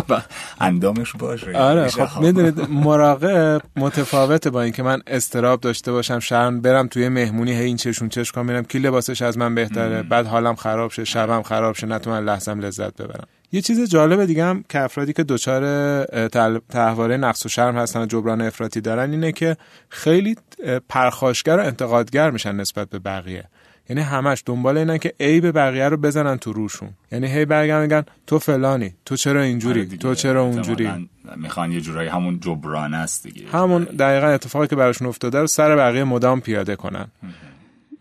و اندامش باشه. آره خب می‌دونید مراقب متفاوته با اینکه من استراب داشته باشم شرم برم توی مهمونی هی این چشون چش کنم میرم کی لباسش از من بهتره بعد حالم خراب شه شبم خراب شه نتونم لحظم لذت ببرم. یه چیز جالب دیگه هم که افرادی که دچار تحواره نقص و شرم هستن و جبران افراطی دارن اینه که خیلی پرخاشگر و انتقادگر میشن نسبت به بقیه. یعنی همش دنبال اینن که عیب بقیه رو بزنن تو روشون. یعنی هی برگردن میگن تو فلانی تو چرا اینجوری؟ آره تو چرا اونجوری؟ می‌خوان یه جورایی همون جبران است دیگه. همون دقیقا اتفاقی که براشون افتاده رو سر بقیه مدام پیاده کنن.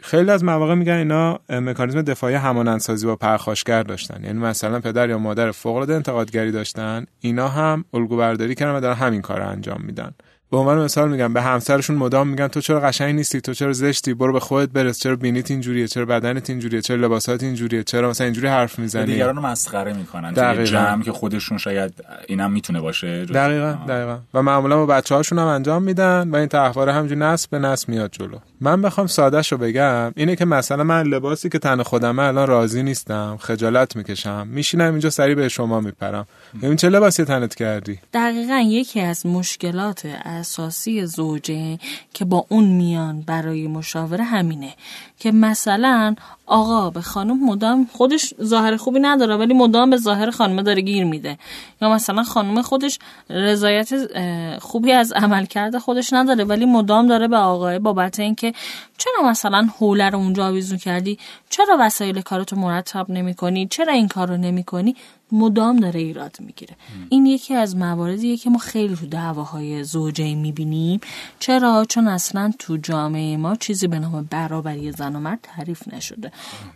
خیلی از مواقع میگن اینا مکانیزم دفاعی همانندسازی با پرخاشگر داشتن. یعنی مثلا پدر یا مادر فوق العاده انتقادگری داشتن. اینا هم الگو برداری کردن و دارن همین کار رو انجام میدن. به عنوان مثال میگم به همسرشون مدام میگن تو چرا قشنگ نیستی؟ تو چرا زشتی؟ برو به خودت برس. چرا بینیت اینجوریه؟ چرا بدنت اینجوریه؟ چرا لباسات اینجوریه؟ چرا مثلا اینجوری حرف می‌زنی؟ دیگران رو مسخره می‌کنن. دقیقاً. جمع که خودشون شاید اینم می‌تونه باشه. دقیقاً دقیقاً. و معمولا با بچه‌هاشون هم انجام میدن و این تحواره همجوری نسل به نسل میاد جلو. من بخوام سادهش رو بگم اینه که مثلا من لباسی که تن خودمه الان راضی نیستم خجالت می‌کشم میشینم اینجا سری به شما میپرم. ببین چه لباسی تنت کردی؟ دقیقا یکی از مشکلات اساسی زوجه که با اون میان برای مشاوره همینه که مثلا آقا به خانم مدام خودش ظاهر خوبی نداره ولی مدام به ظاهر خانم داره گیر میده. یا مثلا خانم خودش رضایت خوبی از عمل کرده خودش نداره ولی مدام داره به آقای بابت اینکه چرا مثلا حوله رو اونجا آویزون کردی؟ چرا وسایل کارتو مرتب نمی کنی چرا این کار رو نمی کنی مدام داره ایراد می‌گیره. این یکی از مواردیه که ما خیلی تو دعواهای زوجه می‌بینیم. چرا؟ چون اصلا تو جامعه ما چیزی به نام برابری زن و مرد تعریف نشده.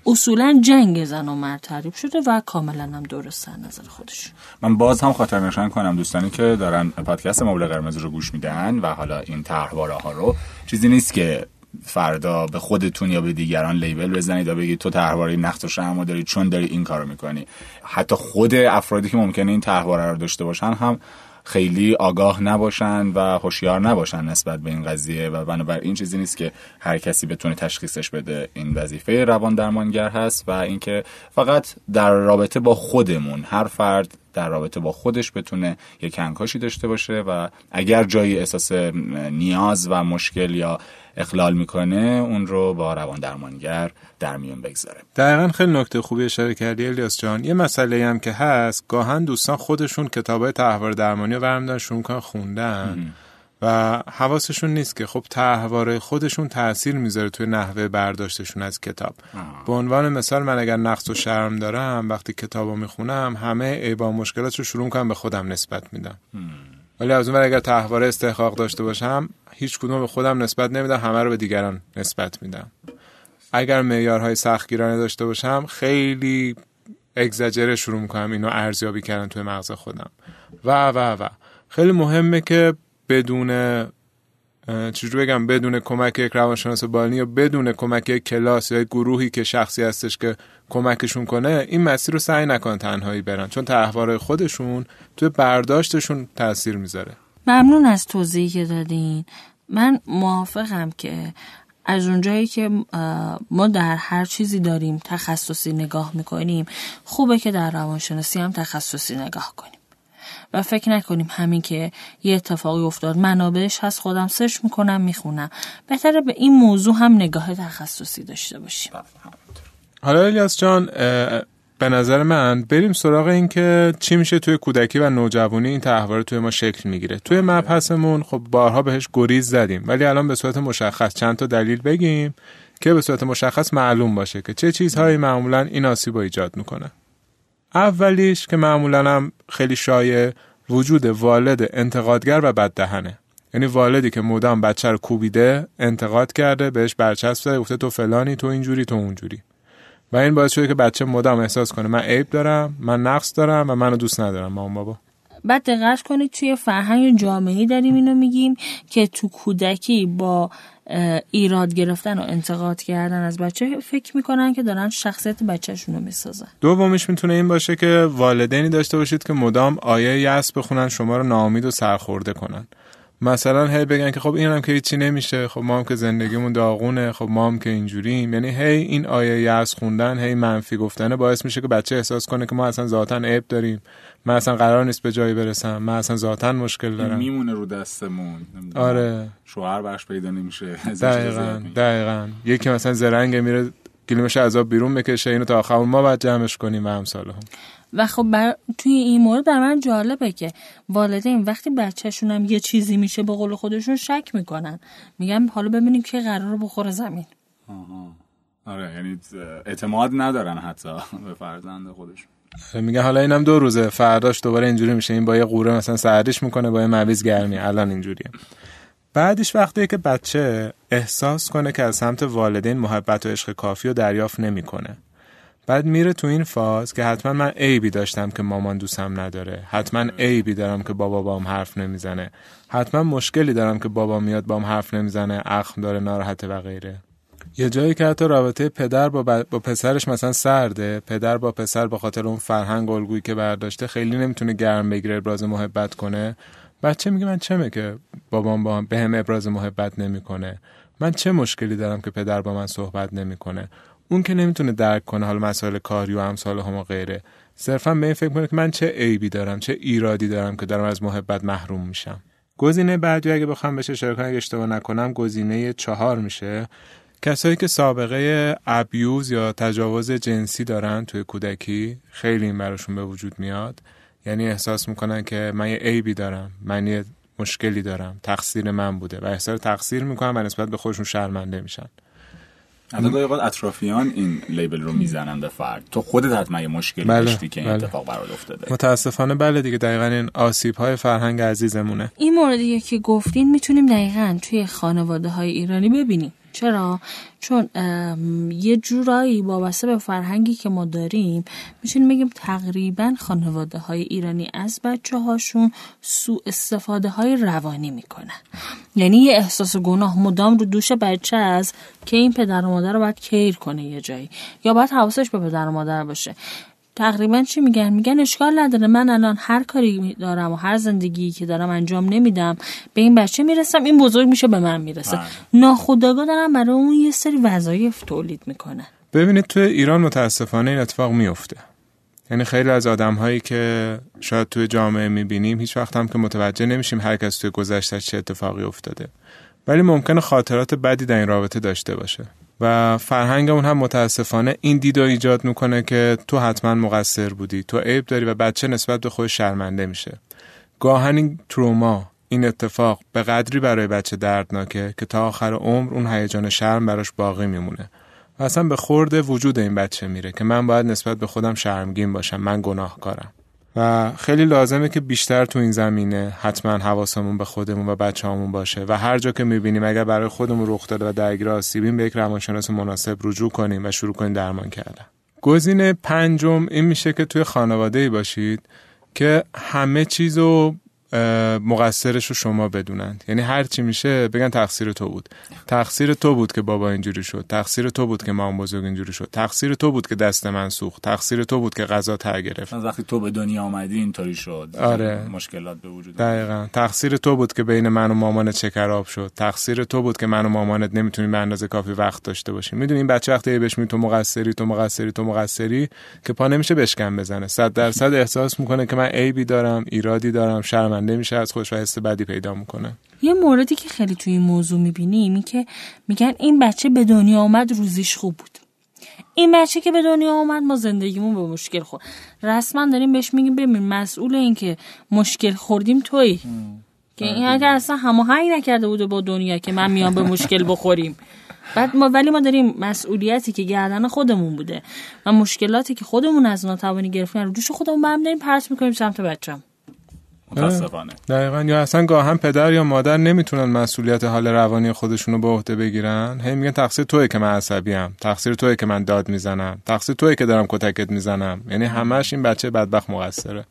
اصولا جنگ زن و مرد تعریف شده و کاملا هم درست نظر خودش. من باز هم خاطر نشان کنم دوستانی که دارن پادکست مبل قرمز رو گوش میدن و حالا این طرحواره ها رو. چیزی نیست که فردا به خودتون یا به دیگران لیبل بزنید و بگید تو طرحواره نقص و شرم داری چون داری این کارو می‌کنی. حتی خود افرادی که ممکنه این طرحواره رو داشته باشن هم خیلی آگاه نباشن و هوشیار نباشن نسبت به این قضیه و بنابراین این چیزی نیست که هر کسی بتونه تشخیصش بده. این وظیفه روان درمانگر هست و اینکه فقط در رابطه با خودمون هر فرد در رابطه با خودش بتونه یک کنکاشی داشته باشه و اگر جایی احساس نیاز و مشکل یا اخلال می‌کنه اون رو با روان درمانگر در میون بگذاره. دقیقا خیلی نکته خوبی اشاره کردی الیاس جان. یه مسئله هم که هست گاهن دوستان خودشون کتابای تحوار درمانی رو برمیدارن شروع خوندن و حواسشون نیست که خب تحواره خودشون تاثیر می‌ذاره توی نحوه برداشتشون از کتاب. به عنوان مثال من اگر نقص و شرم دارم وقتی کتابو می‌خونم همه عیبا مشکلات رو شروع کنم به خودم نسبت میدم. ولی از اون اگر تحواره استحقاق داشته باشم هیچ کدوم به خودم نسبت نمیدم همه رو به دیگران نسبت میدم. اگر معیارهای سختگیرانه داشته باشم خیلی اگزاجره شروع می‌کنم اینو ارزیابی کردن توی مغز خودم. و و و. خیلی مهمه که بدون چجوری بگم بدون کمک یک روانشناس بالینی یا بدون کمک یک کلاس یا یک گروهی که شخصی هستش که کمکشون کنه این مسیر رو سعی نکن تنهایی برن. چون تحواره خودشون توی برداشتشون تاثیر می‌ذاره. ممنون از توضیحی که دادین. من موافقم که از اونجایی که ما در هر چیزی داریم تخصصی نگاه می‌کنیم خوبه که در روانشناسی هم تخصصی نگاه کنیم. و فکر نکنیم همین که یه اتفاقی افتاد. منابعش هست خودم سرچ می‌کنم می‌خونم. بهتره به این موضوع هم نگاه تخصصی داشته باشیم. حالا الیاس جان به نظر من بریم سراغ این که چی میشه توی کودکی و نوجوانی این تحوار توی ما شکل می‌گیره. توی مبحثمون خب بارها بهش گریز زدیم ولی الان به صورت مشخص چند تا دلیل بگیم که به صورت مشخص معلوم باشه که چه چیزهایی معمولا این آسیب ایجاد می‌کنه. اولیش که معمولا هم خیلی شایع وجود والد انتقادگر و بددهنه. یعنی والدی که مدام بچه رو کوبیده انتقاد کرده بهش برچسب زده گفته تو فلانی تو اینجوری تو اونجوری. و این باعث شده که بچه مدام احساس کنه من عیب دارم من نقص دارم و منو دوست ندارم مامان بابا. بعد دقت کنید توی فرهنگ جامعه داریم اینو میگیم که تو کودکی با ایراد گرفتن و انتقاد کردن از بچه فکر می‌کنن که دارن شخصیت بچهشون رو می‌سازن. دومیش می‌تونه این باشه که والدینی داشته باشید که مدام آیه یس بخونن شما رو ناامید و سرخورده کنن. مثلا هی بگن که خب اینم که هیچی نمیشه خب ما هم که زندگیمون داغونه خب ما هم که اینجوریم. یعنی هی این آیه یرز خوندن هی منفی گفتنه باعث میشه که بچه احساس کنه که ما اصلا ذاتا عیب داریم. من اصلا قرار نیست به جایی برسم. من اصلا ذاتا مشکل دارم. میمونه رو دستمون. آره. شوهر برش پیدا نمیشه. دقیقا دقیقا. یکی مثلا زرنگ میره گلیمش عذاب بیرون بکشه اینو تا آخر ما باید جمعش کنیم و همساله هم و خب بر... توی این مورد بر من جالبه که والدین وقتی بچهشون هم یه چیزی میشه به قول خودشون شک می‌کنن. میگن حالا ببینیم که قرار رو بخوره زمین. آها. آره یعنی اعتماد ندارن حتی به فرزند خودشون. میگه حالا اینم دو روزه. فرداش دوباره اینجوری میشه. این با یه قوره مثلا سردش می‌کنه با یه مویز گرمی. الان اینجوریه. بعدش وقتیه که بچه احساس کنه که از سمت والدین محبت و عشق کافی رو دریافت نمی‌کنه. بعد میره تو این فاز که حتما من عیبی داشتم که مامان دوستم نداره. حتما عیبی دارم که بابا بام حرف نمی‌زنه. حتما مشکلی دارم که بابا میاد بام حرف نمی‌زنه. اخم داره ناراحته و غیره. یه جایی که حتی رابطه پدر با, با پسرش مثلا سرده پدر با پسر به خاطر اون فرهنگ الگویی که برداشته خیلی نمی‌تونه گرم بگیره ابراز محبت کنه. بچه میگه من چمه که بابام با به هم ابراز محبت نمی‌کنه؟ من چه مشکلی دارم که پدر با من صحبت نمی‌کنه؟ اون که نمی‌تونه درک کنه حال مسائل کاری و امثال هم و غیره. صرفا به این فکر کنه که من چه عیبی دارم چه ایرادی دارم که دارم از محبت محروم میشم. گزینه بعدی اگه بخوام کنم اگه اشتباه نکنم گزینه چهار میشه. کسایی که سابقه ابیوز یا تجاوز جنسی دارن توی کودکی خیلی این براشون به وجود میاد. یعنی احساس می‌کنن که من یه عیبی دارم من یه مشکلی دارم تقصیر من بوده و احساس تقصیر می‌کنن و نسبت به خودشون شرمنده میشن. حتی گاهی اطرافیان این لیبل رو می‌زنن به فرد. تو خودت حتما یه مشکلی بله، داشتی که این بله. اتفاق برات افتاده. متاسفانه بله دیگه دقیقا این آسیب های فرهنگ عزیزمونه. این موردی که گفتین می‌تونیم دقیقا توی خانواده های ایرانی ببینیم. چرا؟ چون یه جورایی وابسته به فرهنگی که ما داریم می‌تونیم بگیم تقریبا خانواده های ایرانی از بچه هاشون سوء استفاده های روانی می‌کنن. یعنی یه احساس گناه مدام رو دوش بچه از که این پدر و مادر رو باید کیر کنه یه جایی. یا باید حواسش به پدر و مادر باشه. تقریبا چی میگن؟ میگن اشکال نداره. من الان هر کاری دارم و هر زندگی که دارم انجام نمیدم به این بچه می‌رسم این بزرگ میشه به من می‌رسه. بله. ناخداگاه دارم برای اون یه سری وظایف تولید می‌کنه ببینید توی ایران متاسفانه این اتفاق میفته یعنی خیلی از آدم هایی که شاید توی جامعه می‌بینیم هیچ وقت هم که متوجه نمیشیم هر کس توی گذشته چه اتفاقی افتاده. ولی ممکنه خاطرات بدی در این رابطه داشته باشه. و فرهنگ اون هم متاسفانه این دید ایجاد می‌کنه که تو حتما مقصر بودی. تو عیب داری و بچه نسبت به خود شرمنده میشه. گاهن این تروما این اتفاق به قدری برای بچه دردناکه که تا آخر عمر اون هیجان شرم براش باقی میمونه. و اصلا به خورد وجود این بچه میره که من باید نسبت به خودم شرمگین باشم. من گناهکارم. و خیلی لازمه که بیشتر تو این زمینه حتما حواسمون به خودمون و بچه‌هامون باشه و هر جا که می‌بینیم اگر برای خودمون رخ داده و درگیر آسیبیم به یک روانشناس مناسب رجوع کنیم و شروع کنیم درمان کردن. گزینه پنجم این میشه که توی خانواده ای باشید که همه چیزو مقصرش رو شما بدونند. یعنی هر چی میشه بگن تقصیر تو بود. تقصیر تو بود که بابا اینجوری شد. تقصیر تو بود که مام بزرگ اینجوری شد. تقصیر تو بود که دست من سوخت. تقصیر تو بود که غذا تر گرفت. وقتی تو به دنیا آمدی اینطوری شد. آره. مشکلات به وجود دقیقا. تقصیر تو بود که بین من و مامانت چکراب شد. تقصیر تو بود که من و مامانت نمی‌تونیم به اندازه کافی وقت داشته باشیم. می‌دونی این بچه وقتی بهش می تو مقصری تو مقصری تو مقصری که پا نمیشه بشکن بزنه. 100 درصد احساس می‌کنه که من عیبی دارم ایرادی دارم شرم شرمنده میشه از خودش و حس بدی پیدا می‌کنه. یه موردی که خیلی توی این موضوع می‌بینیم این که میگن این بچه به دنیا آمد روزیش خوب بود. این بچه که به دنیا آمد ما زندگیمون به مشکل خورد. رسما داریم بهش میگیم ببین مسئول این که مشکل خوردیم توی که این اگر اصلا هماهنگ نکرده بوده با دنیا که من میام به مشکل بخوریم. بعد ما ولی ما داریم مسئولیتی که گردن خودمون بوده و مشکلاتی که خودمون از ناتوانی گرفتن رو دوش خودمون برم داریم پرس می‌کنیم سمت بچم متاسفانه. دقیقا. یا اصلا گاه هم پدر یا مادر نمی‌تونن مسئولیت حال روانی خودشون رو به عهده بگیرن؟ هی میگن تقصیر توی که من عصبیم تقصیر توی که من داد می‌زنم. تقصیر توی که دارم کتکت می‌زنم. یعنی همش این بچه بدبخت مقصره.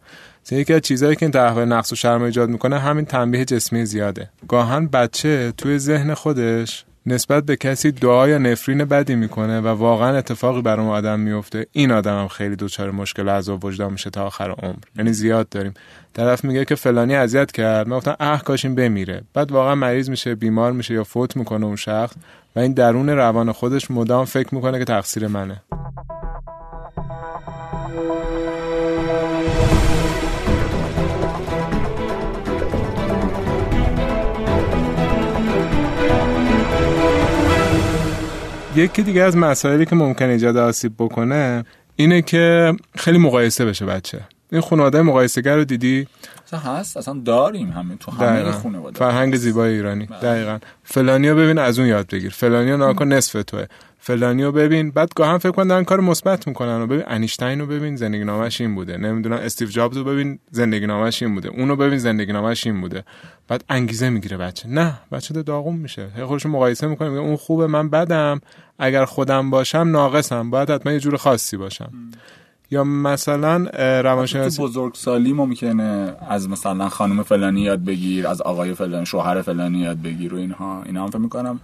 یکی از چیزهایی که این تحول نقص و شرم ایجاد می‌کنه همین تنبیه جسمی زیاده. گاهن بچه توی ذهن خودش نسبت به کسی دعا یا نفرین بدی می‌کنه و واقعا اتفاقی بر اون آدم میفته این آدم هم خیلی دچار مشکل عذاب وجدان میشه تا آخر عمر. یعنی زیاد داریم. طرف میگه که فلانی اذیت کرد. من گفتم اه کاش این بمیره. بعد واقعا مریض میشه بیمار میشه یا فوت می‌کنه اون شخص و این درون روان خودش مدام فکر می‌کنه که تقصیر منه. یکی دیگه از مسائلی که ممکن ایجاد آسیب بکنه اینه که خیلی مقایسه بشه بچه. این خانواده مقایسهگر رو دیدی؟ اصلا هست اصلا داریم همین تو همه خانواده. فرهنگ زیبای ایرانی. بله. دقیقا. فلانیو ببین از اون یاد بگیر. فلانیو نگا کن نصف توه. فلانیو ببین بعد گاهم فکر کن دارن کار مثبت می‌کنن. و ببین انیشتین رو ببین زندگی نامش این بوده. نمی‌دونم استیو جابز رو ببین زندگی نامش این بوده. اونو ببین زندگی نامش این بوده. بعد انگیزه می‌گیره بچه. نه بچه داغون میشه. هی خودش مقایسه می‌کنه میگه اون خوبه من بدم. اگر خودم باشم ناقصم. باید حتما یه جور خاصی باشم. یا مثلا روانشناسی؟ بزرگسالی ممکنه از مثلا خانم فلانی یاد بگیر از آقای فلانی شوهر فلانی یاد بگیر و اینها. اینا هم فکر می‌کنم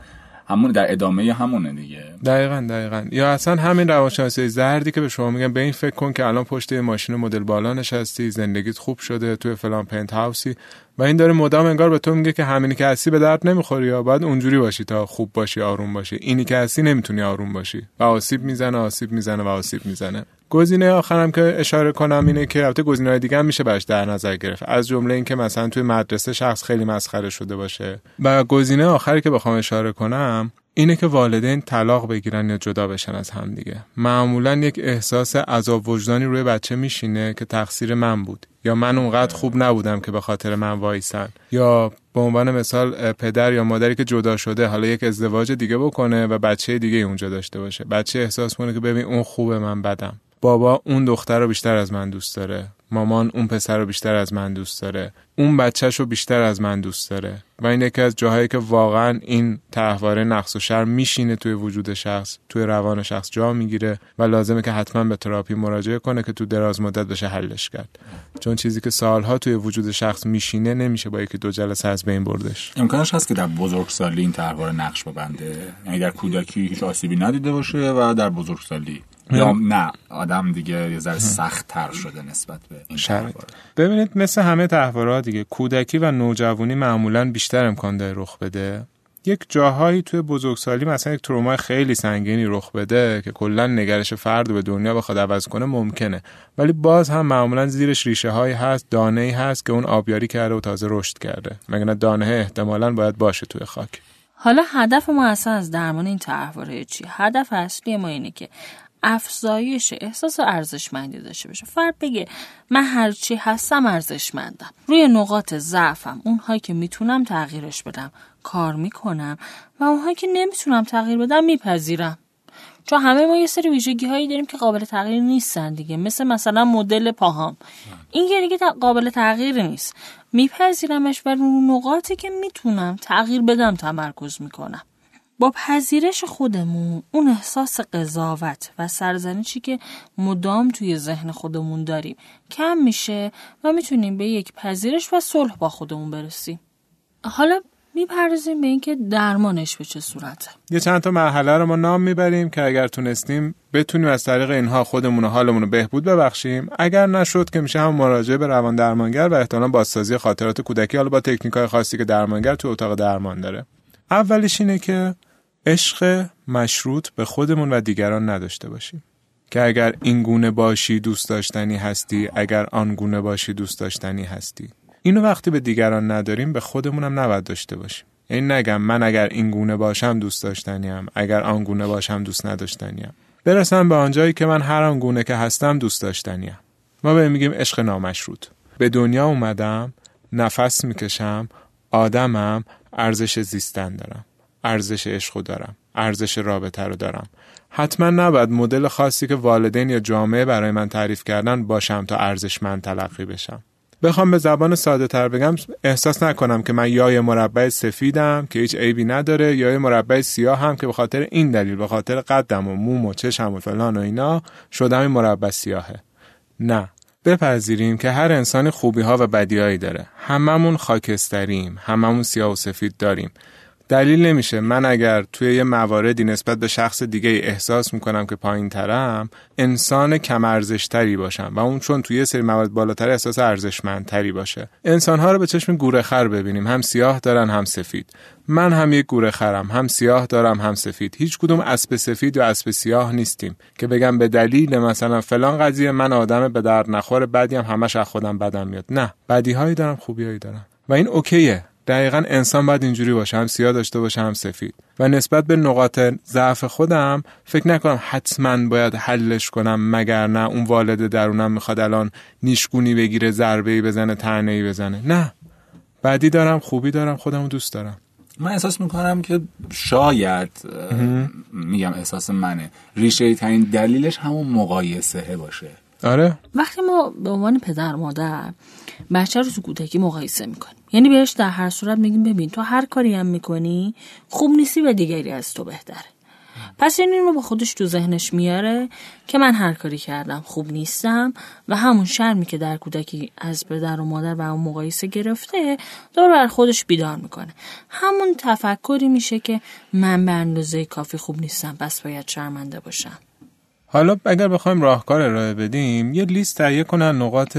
همون در ادامه همونه دیگه. دقیقا دقیقا. یا اصلا همین روانشناسی زردی که به شما میگن به این فکر کن که الان پشت ماشین مدل بالا نشستی زندگیت خوب شده توی فلان پنت هاوسی. و این داره مدام انگار به تو میگه که همینی که هستی به درد نمی‌خوری یا باید اونجوری باشی تا خوب باشی آروم باشی. اینی که هستی نمی‌تونی آروم باشی. و آسیب می‌زنه آسیب می‌زنه و آسیب می‌زنه. گزینه آخرم که اشاره کنم اینه که البته گزینه‌های دیگه هم میشه براش در نظر گرفت. از جمله اینکه مثلا توی مدرسه شخص خیلی مسخره شده باشه. و گزینه آخری که بخوام اشاره کنم اینه که والدین طلاق بگیرن یا جدا بشن از هم دیگه. معمولا یک احساس عذاب وجدانی روی بچه میشینه که تقصیر من بود. یا من اونقدر خوب نبودم که به خاطر من وایسن. یا به عنوان مثال پدر یا مادری که جدا شده حالا یک ازدواج دیگه بکنه و بچه دیگه اونجا داشته باشه. بچه احساس کنه که ببین اون خوبه من بدم. بابا اون دختر رو بیشتر از من دوست داره. مامان اون پسر رو بیشتر از من دوست داره. اون بچهش رو بیشتر از من دوست داره. و این یکی از جاهایی که واقعا این تحواره نقص و شر میشینه توی وجود شخص توی روان شخص جا می‌گیره و لازمه که حتما به تراپی مراجعه کنه که تو دراز مدت بشه حلش کرد. چون چیزی که سالها توی وجود شخص میشینه نمیشه با یکی دو جلسه از بین بردش. امکانش هست که در بزرگسالی این تحواره نقش ببنده؟ یعنی در کودکی هیچ آسیبی ندیده باشه و در بزرگسالی یا نه آدم دیگه یه ذره سخت تر شده نسبت به این ببینید مثل همه تحورات دیگه کودکی و نوجوانی معمولا بیشتر امکان داره رخ بده. یک جاهایی توی بزرگسالی مثلا یک تروما خیلی سنگینی رخ بده که کلا نگرش فرد به دنیا بخواد عوض کنه ممکنه. ولی باز هم معمولا زیرش ریشه هایی هست دانه ای هست که اون آبیاری کرده و تازه رشد کرده. مگر دانه احتمالا باید باشه توی خاک. حالا هدف ما اصلا از درمان این تحوره چی؟ هدف اصلی ما اینه که افزایش احساس ارزشمندی داشته باشه. فرد بگه من هرچی هستم ارزشمندم. روی نقاط ضعفم اونهایی که می‌تونم تغییرش بدم. کار می‌کنم و اونهایی که نمی‌تونم تغییر بدم میپذیرم. چون همه ما یه سری ویژگی هایی داریم که قابل تغییر نیستن دیگه. مثل مثلا مدل پاهام. این که دیگه قابل تغییر نیست. میپذیرمش و رو نقاطی که می‌تونم تغییر بدم تمرکز می‌کنم. با پذیرش خودمون اون احساس قضاوت و سرزنشی که مدام توی ذهن خودمون داریم کم میشه و می‌تونیم به یک پذیرش و صلح با خودمون برسیم. حالا می‌پردازیم به اینکه درمانش به چه صورته. یه چند تا مرحله رو ما نام می‌بریم که اگر تونستیم بتونیم از طریق اینها خودمون و حالمون رو بهبود ببخشیم. اگر نشد که میشه هم مراجعه به روان درمانگر و احتمالا بازسازی خاطرات کودکی حالا با تکنیک های خاصی که درمانگر تو اتاق درمان داره. اولش اینه که عشق مشروط به خودمون و دیگران نداشته باشیم. که اگر این گونه باشی دوست داشتنی هستی. اگر آن گونه باشی دوست داشتنی هستی. اینو وقتی به دیگران نداریم به خودمونم نباید داشته باشیم. این نگم من اگر این گونه باشم دوست داشتنیم. اگر آن گونه باشم دوست نداشتنیم. برسم به آنجایی که من هر آن گونه که هستم دوست داشتنیم. ما به میگیم عشق نامشروط. به دنیا اومدم نفس می‌کشم آدمم ارزش زیستن دارم ارزش عشق دارم ارزش رابطه رو دارم. حتما نباید مدل خاصی که والدین یا جامعه برای من تعریف کردن باشم تا ارزش من تلقی بشم. بخوام به زبان ساده تر بگم احساس نکنم که من یا یه مربع سفیدم که هیچ عیبی نداره یا یه مربع سیاه هم که به خاطر این دلیل به خاطر قدم و موم و چشم و فلان و اینا شدم این مربع سیاهه. نه. بپذیریم که هر انسانی خوبی ها و بدیهایی داره. هممون خاکستریم هممون سیاه و سفید داریم. دلیل نمیشه. من اگر توی یه مواردی نسبت به شخص دیگه احساس می‌کنم که پایین ترم انسان کم ارزشتری باشم و اون چون توی یه سری موارد بالاتر احساس ارزشمندتری باشه. انسان ها رو به چشم گوره خر ببینیم. هم سیاه دارن هم سفید. من هم یک گوره خرم. هم سیاه دارم هم سفید. هیچ کدوم اسب سفید یا اسب سیاه نیستیم. که بگم به دلیل مثلا فلان قضیه من آدم به درد نخور بعدی هم همش از خودم بدم میاد. نه. بدی هایی دارم خوبی هایی دارم. و این اوکیه. دقیقا انسان باید اینجوری باشه هم سیاه داشته باشه هم سفید. و نسبت به نقاط ضعف خودم فکر نکنم حتما باید حلش کنم مگر نه اون والد درونم می‌خواد الان نیشگونی بگیره ضربه بزنه تنهی بزنه. نه. بعدی دارم خوبی دارم خودمو دوست دارم. من احساس می‌کنم که شاید میگم احساس منه. ریشه ترین دلیلش همون مقایسه باشه. آره. وقتی ما به عنوان پدر مادر بچه رو تو کودکی مقایسه می‌کنیم یعنی بهش در هر صورت میگیم ببین تو هر کاری هم می‌کنی خوب نیستی و دیگری از تو بهتره. پس این رو با خودش تو ذهنش میاره که من هر کاری کردم خوب نیستم و همون شرمی که در کودکی از پدر و مادر و اون مقایسه گرفته دور بر خودش بیدار می‌کنه. همون تفکری میشه که من به اندازه کافی خوب نیستم پس باید شرمنده باشم. حالا اگر بخوایم راهکار ارائه بدیم یه لیست تهیه کنن نقاط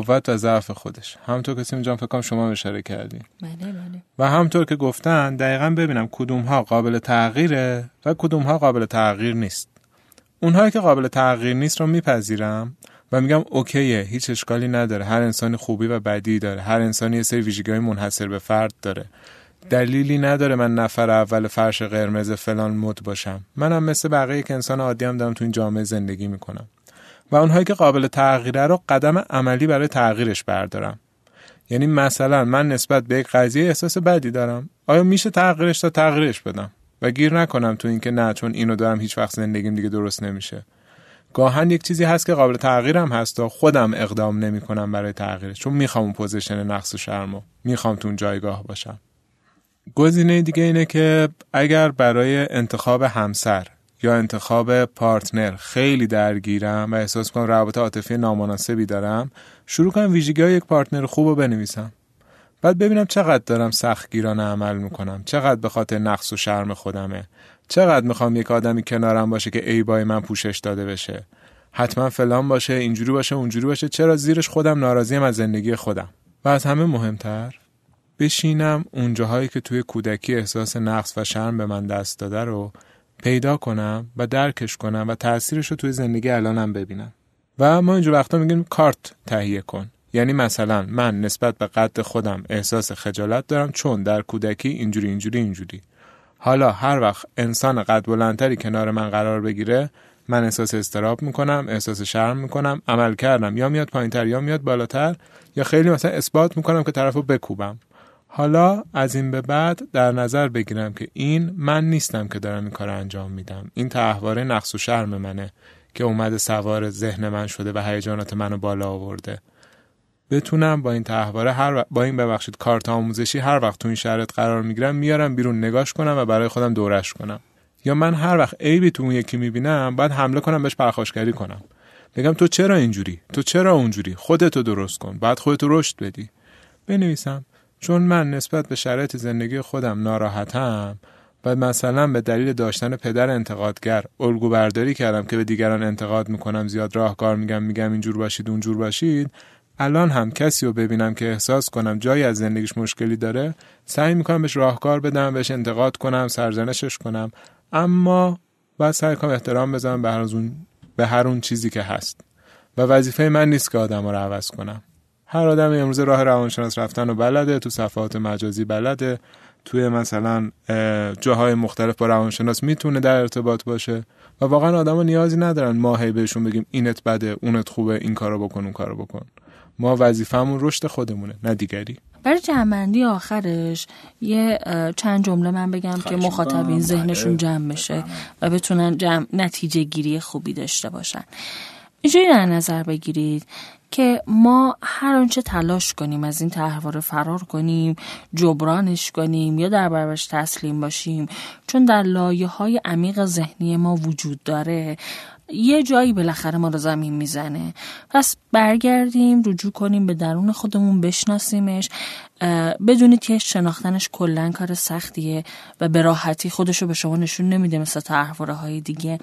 قوت و ضعف خودش. همونطور که سیم جان فکر شما اشاره کردین بله بله. و همونطور که گفتن دقیقا ببینم کدوم ها قابل تغییره و کدوم ها قابل تغییر نیست. اونهایی که قابل تغییر نیست رو میپذیرم و میگم اوکیه هیچ اشکالی نداره. هر انسانی خوبی و بدی داره. هر انسانی یه سری ویژگی منحصر به فرد داره. دلیلی نداره من نفر اول فرش قرمز فلان مد باشم. منم مثل بقیه که انسان عادی هم دارم تو این جامعه زندگی می‌کنم. و اونهایی که قابل تغییره رو قدم عملی برای تغییرش بردارم. یعنی مثلا من نسبت به یک قضیه احساس بدی دارم. آیا میشه تغییرش تا تغییرش بدم؟ و گیر نکنم تو اینکه نه چون اینو دارم هیچ وقت زندگیم دیگه درست نمیشه. گاهاً یک چیزی هست که قابل تغییرم هست و خودم اقدام نمی‌کنم برای تغییرش چون می‌خوام اون position نقص و شرمو می‌خوام تو اون جایگاه باشم. گزینه دیگه اینه که اگر برای انتخاب همسر یا انتخاب partner. خیلی درگیرم و احساس کنم روابط عاطفی نامناسبی دارم. شروع کنم ویژگی های یک partner خوب رو بنویسم. بعد ببینم چقدر دارم سختگیرانه عمل می‌کنم. چقدر به خاطر نقص و شرم خودمه. چقدر می‌خوام یک آدمی کنارم باشه که ای بای من پوشش داده بشه. حتما فلان باشه اینجوری باشه اونجوری باشه چرا زیرش خودم ناراضیم از زندگی خودم. و از همه مهمتر بشینم اونجاهایی که توی کودکی احساس نقص و شرم به من دست داده رو پیدا کنم و درکش کنم و تاثیرش رو توی زندگی الانم ببینم. و ما اینجور وقتا میگیم کارت تهیه کن. یعنی مثلا من نسبت به قد خودم احساس خجالت دارم چون در کودکی اینجوری اینجوری اینجوری. حالا هر وقت انسان قد بلندتری کنار من قرار بگیره من احساس استراب می‌کنم احساس شرم می‌کنم عمل کردم. یا میاد پایینتر یا میاد بالاتر یا خیلی مثلا اثبات می‌کنم که طرفو بکوبم. حالا از این به بعد در نظر بگیرم که این من نیستم که دارم این کار انجام میدم. این تحواره نقص و شرم منه که اومده سوار ذهن من شده و هیجانات منو بالا آورده. بتونم با این تحواره هر با این ببخشید کارت آموزشی هر وقت تو این شرط قرار می‌گیرم میارم بیرون نگاش کنم و برای خودم دورش کنم. یا من هر وقت عیبی تو اون یکی می‌بینم باید حمله کنم بهش پرخاشگری کنم. بگم تو چرا اینجوری؟ تو چرا اونجوری؟ خودتو درست کن. بعد خودتو رشد بدی. بنویسم. چون من نسبت به شرایط زندگی خودم ناراحتم و مثلا به دلیل داشتن پدر انتقادگر الگو برداری کردم که به دیگران انتقاد می‌کنم زیاد راهکار میگم میگم اینجور باشید اونجور باشید الان هم کسی رو ببینم که احساس کنم جایی از زندگیش مشکلی داره سعی می‌کنم بهش راهکار بدم بهش انتقاد کنم سرزنشش کنم. اما باید سعی کنم احترام بزنم به هر اون به هر اون چیزی که هست. و وظیفه من نیست که آدم رو عوض کنم. هر آدم امروز راه روانشناس رفتن و بلده تو صفحات مجازی بلده. توی مثلا جاهای مختلف با روانشناس می‌تونه در ارتباط باشه و واقعا آدما نیازی ندارن ما هی بهشون بگیم اینت بده اونت خوبه این کارو بکن اون کارو بکن. ما وظیفمون رشد خودمونه نه دیگری. برای جمعندی آخرش یه چند جمله من بگم که مخاطبین ذهنشون جمع بشه و بتونن جمع نتیجه گیری خوبی داشته باشن. اینجوری در نظر بگیرید. که ما هر آنچه تلاش کنیم از این تحوار فرار کنیم جبرانش کنیم یا در برابرش تسلیم باشیم چون در لایه های عمیق ذهنی ما وجود داره. یه جایی بالاخره ما رو زمین می‌زنه. پس برگردیم رجوع کنیم به درون خودمون بشناسیمش. بدونید که شناختنش کلا کار سختیه و به راحتی خودش رو به شما نشون نمیده مثل تحوره های دیگه.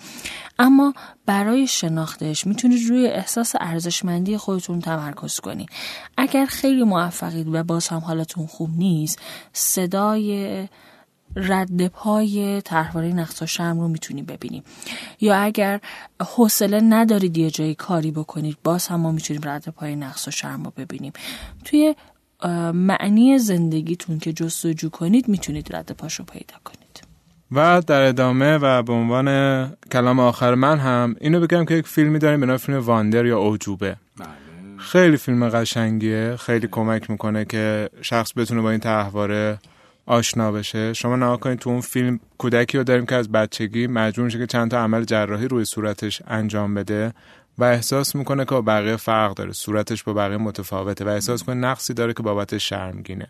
اما برای شناختش می‌تونید روی احساس ارزشمندی خودتون تمرکز کنید اگر خیلی موفقید و باز هم حالتون خوب نیست صدای رد پای طرحواره نقص و شرم رو می‌تونیم ببینیم. یا اگر حوصله ندارید یه جایی کاری بکنید باز هم ما می‌تونیم رد پای نقص و شرم رو ببینیم. توی معنی زندگیتون که جستجو کنید می‌تونید رد پاش رو پیدا کنید. و در ادامه و به عنوان کلام آخر من هم اینو بگم که یک فیلمی داریم به نام فیلم واندر یا اوجوبه. بله. خیلی فیلم قشنگیه خیلی کمک می‌کنه که شخص بتونه با این تحواره آشنا بشه. شما نگاه کنید تو اون فیلم کودکی رو داریم که از بچگی مجبور میشه که چند تا عمل جراحی روی صورتش انجام بده و احساس می‌کنه که با بقیه فرق داره. صورتش با بقیه متفاوته و احساس کنه نقصی داره که بابت شرمگینه.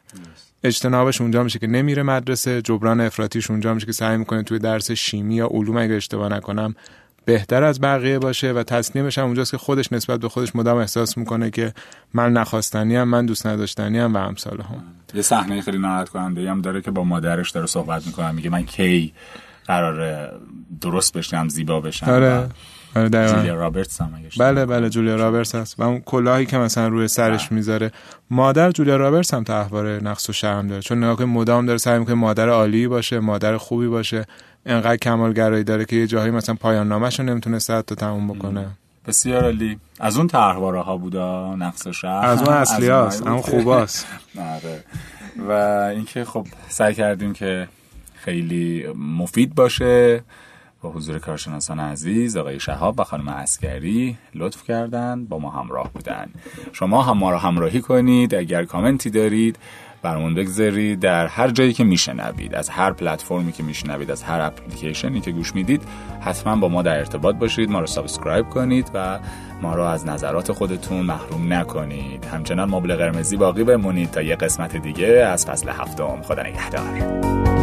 اجتنابش اونجا میشه که نمیره مدرسه جبران افراطیش اونجا میشه که سعی می‌کنه توی درس شیمی یا علوم اگه اشتباه نکنم بهتر از بقیه باشه و تسلیمش هم اونجاست که خودش نسبت به خودش مدام احساس می‌کنه که من نخواستنی هم من دوست نداشتنی هم و امثال هم یه صحنه خیلی ناراحت کننده هم داره که با مادرش داره صحبت می‌کنه میگه من کی قرار درست بشم زیبا بشم آره. آره جولیا رابرتس هم بله بله جولیا رابرتس هست و اون کلاهی که مثلا روی سرش بله. می‌ذاره. مادر جولیا رابرتس هم تحوار نقص و شرم داره چون نگاه مدام داره سعی می‌کنه مادر عالی باشه مادر خوبی باشه. انقدر کمالگرایی داره که یه جاهایی مثلا پایان نامش رو نمی‌تونسته تا تموم بکنه. بسیار عالی. از اون طرحواره ها بودا؟ نقص و شرم از اون اصلی هاست. اون خوباست. آره. و اینکه خب سعی کردیم که خیلی مفید باشه با حضور کارشناسان عزیز آقای شهاب و خانم اسکری لطف کردن با ما همراه بودن. شما هم ما را همراهی کنید. اگر کامنتی دارید برامون بگذارید در هر جایی که میشنوید از هر پلتفرمی که میشنوید از هر اپلیکیشنی که گوش می‌دید حتما با ما در ارتباط باشید ما رو سابسکرایب کنید و ما رو از نظرات خودتون محروم نکنید. همچنان مبل قرمزی باقی بمونید تا یه قسمت دیگه از فصل هفتم. خدا نگهدار.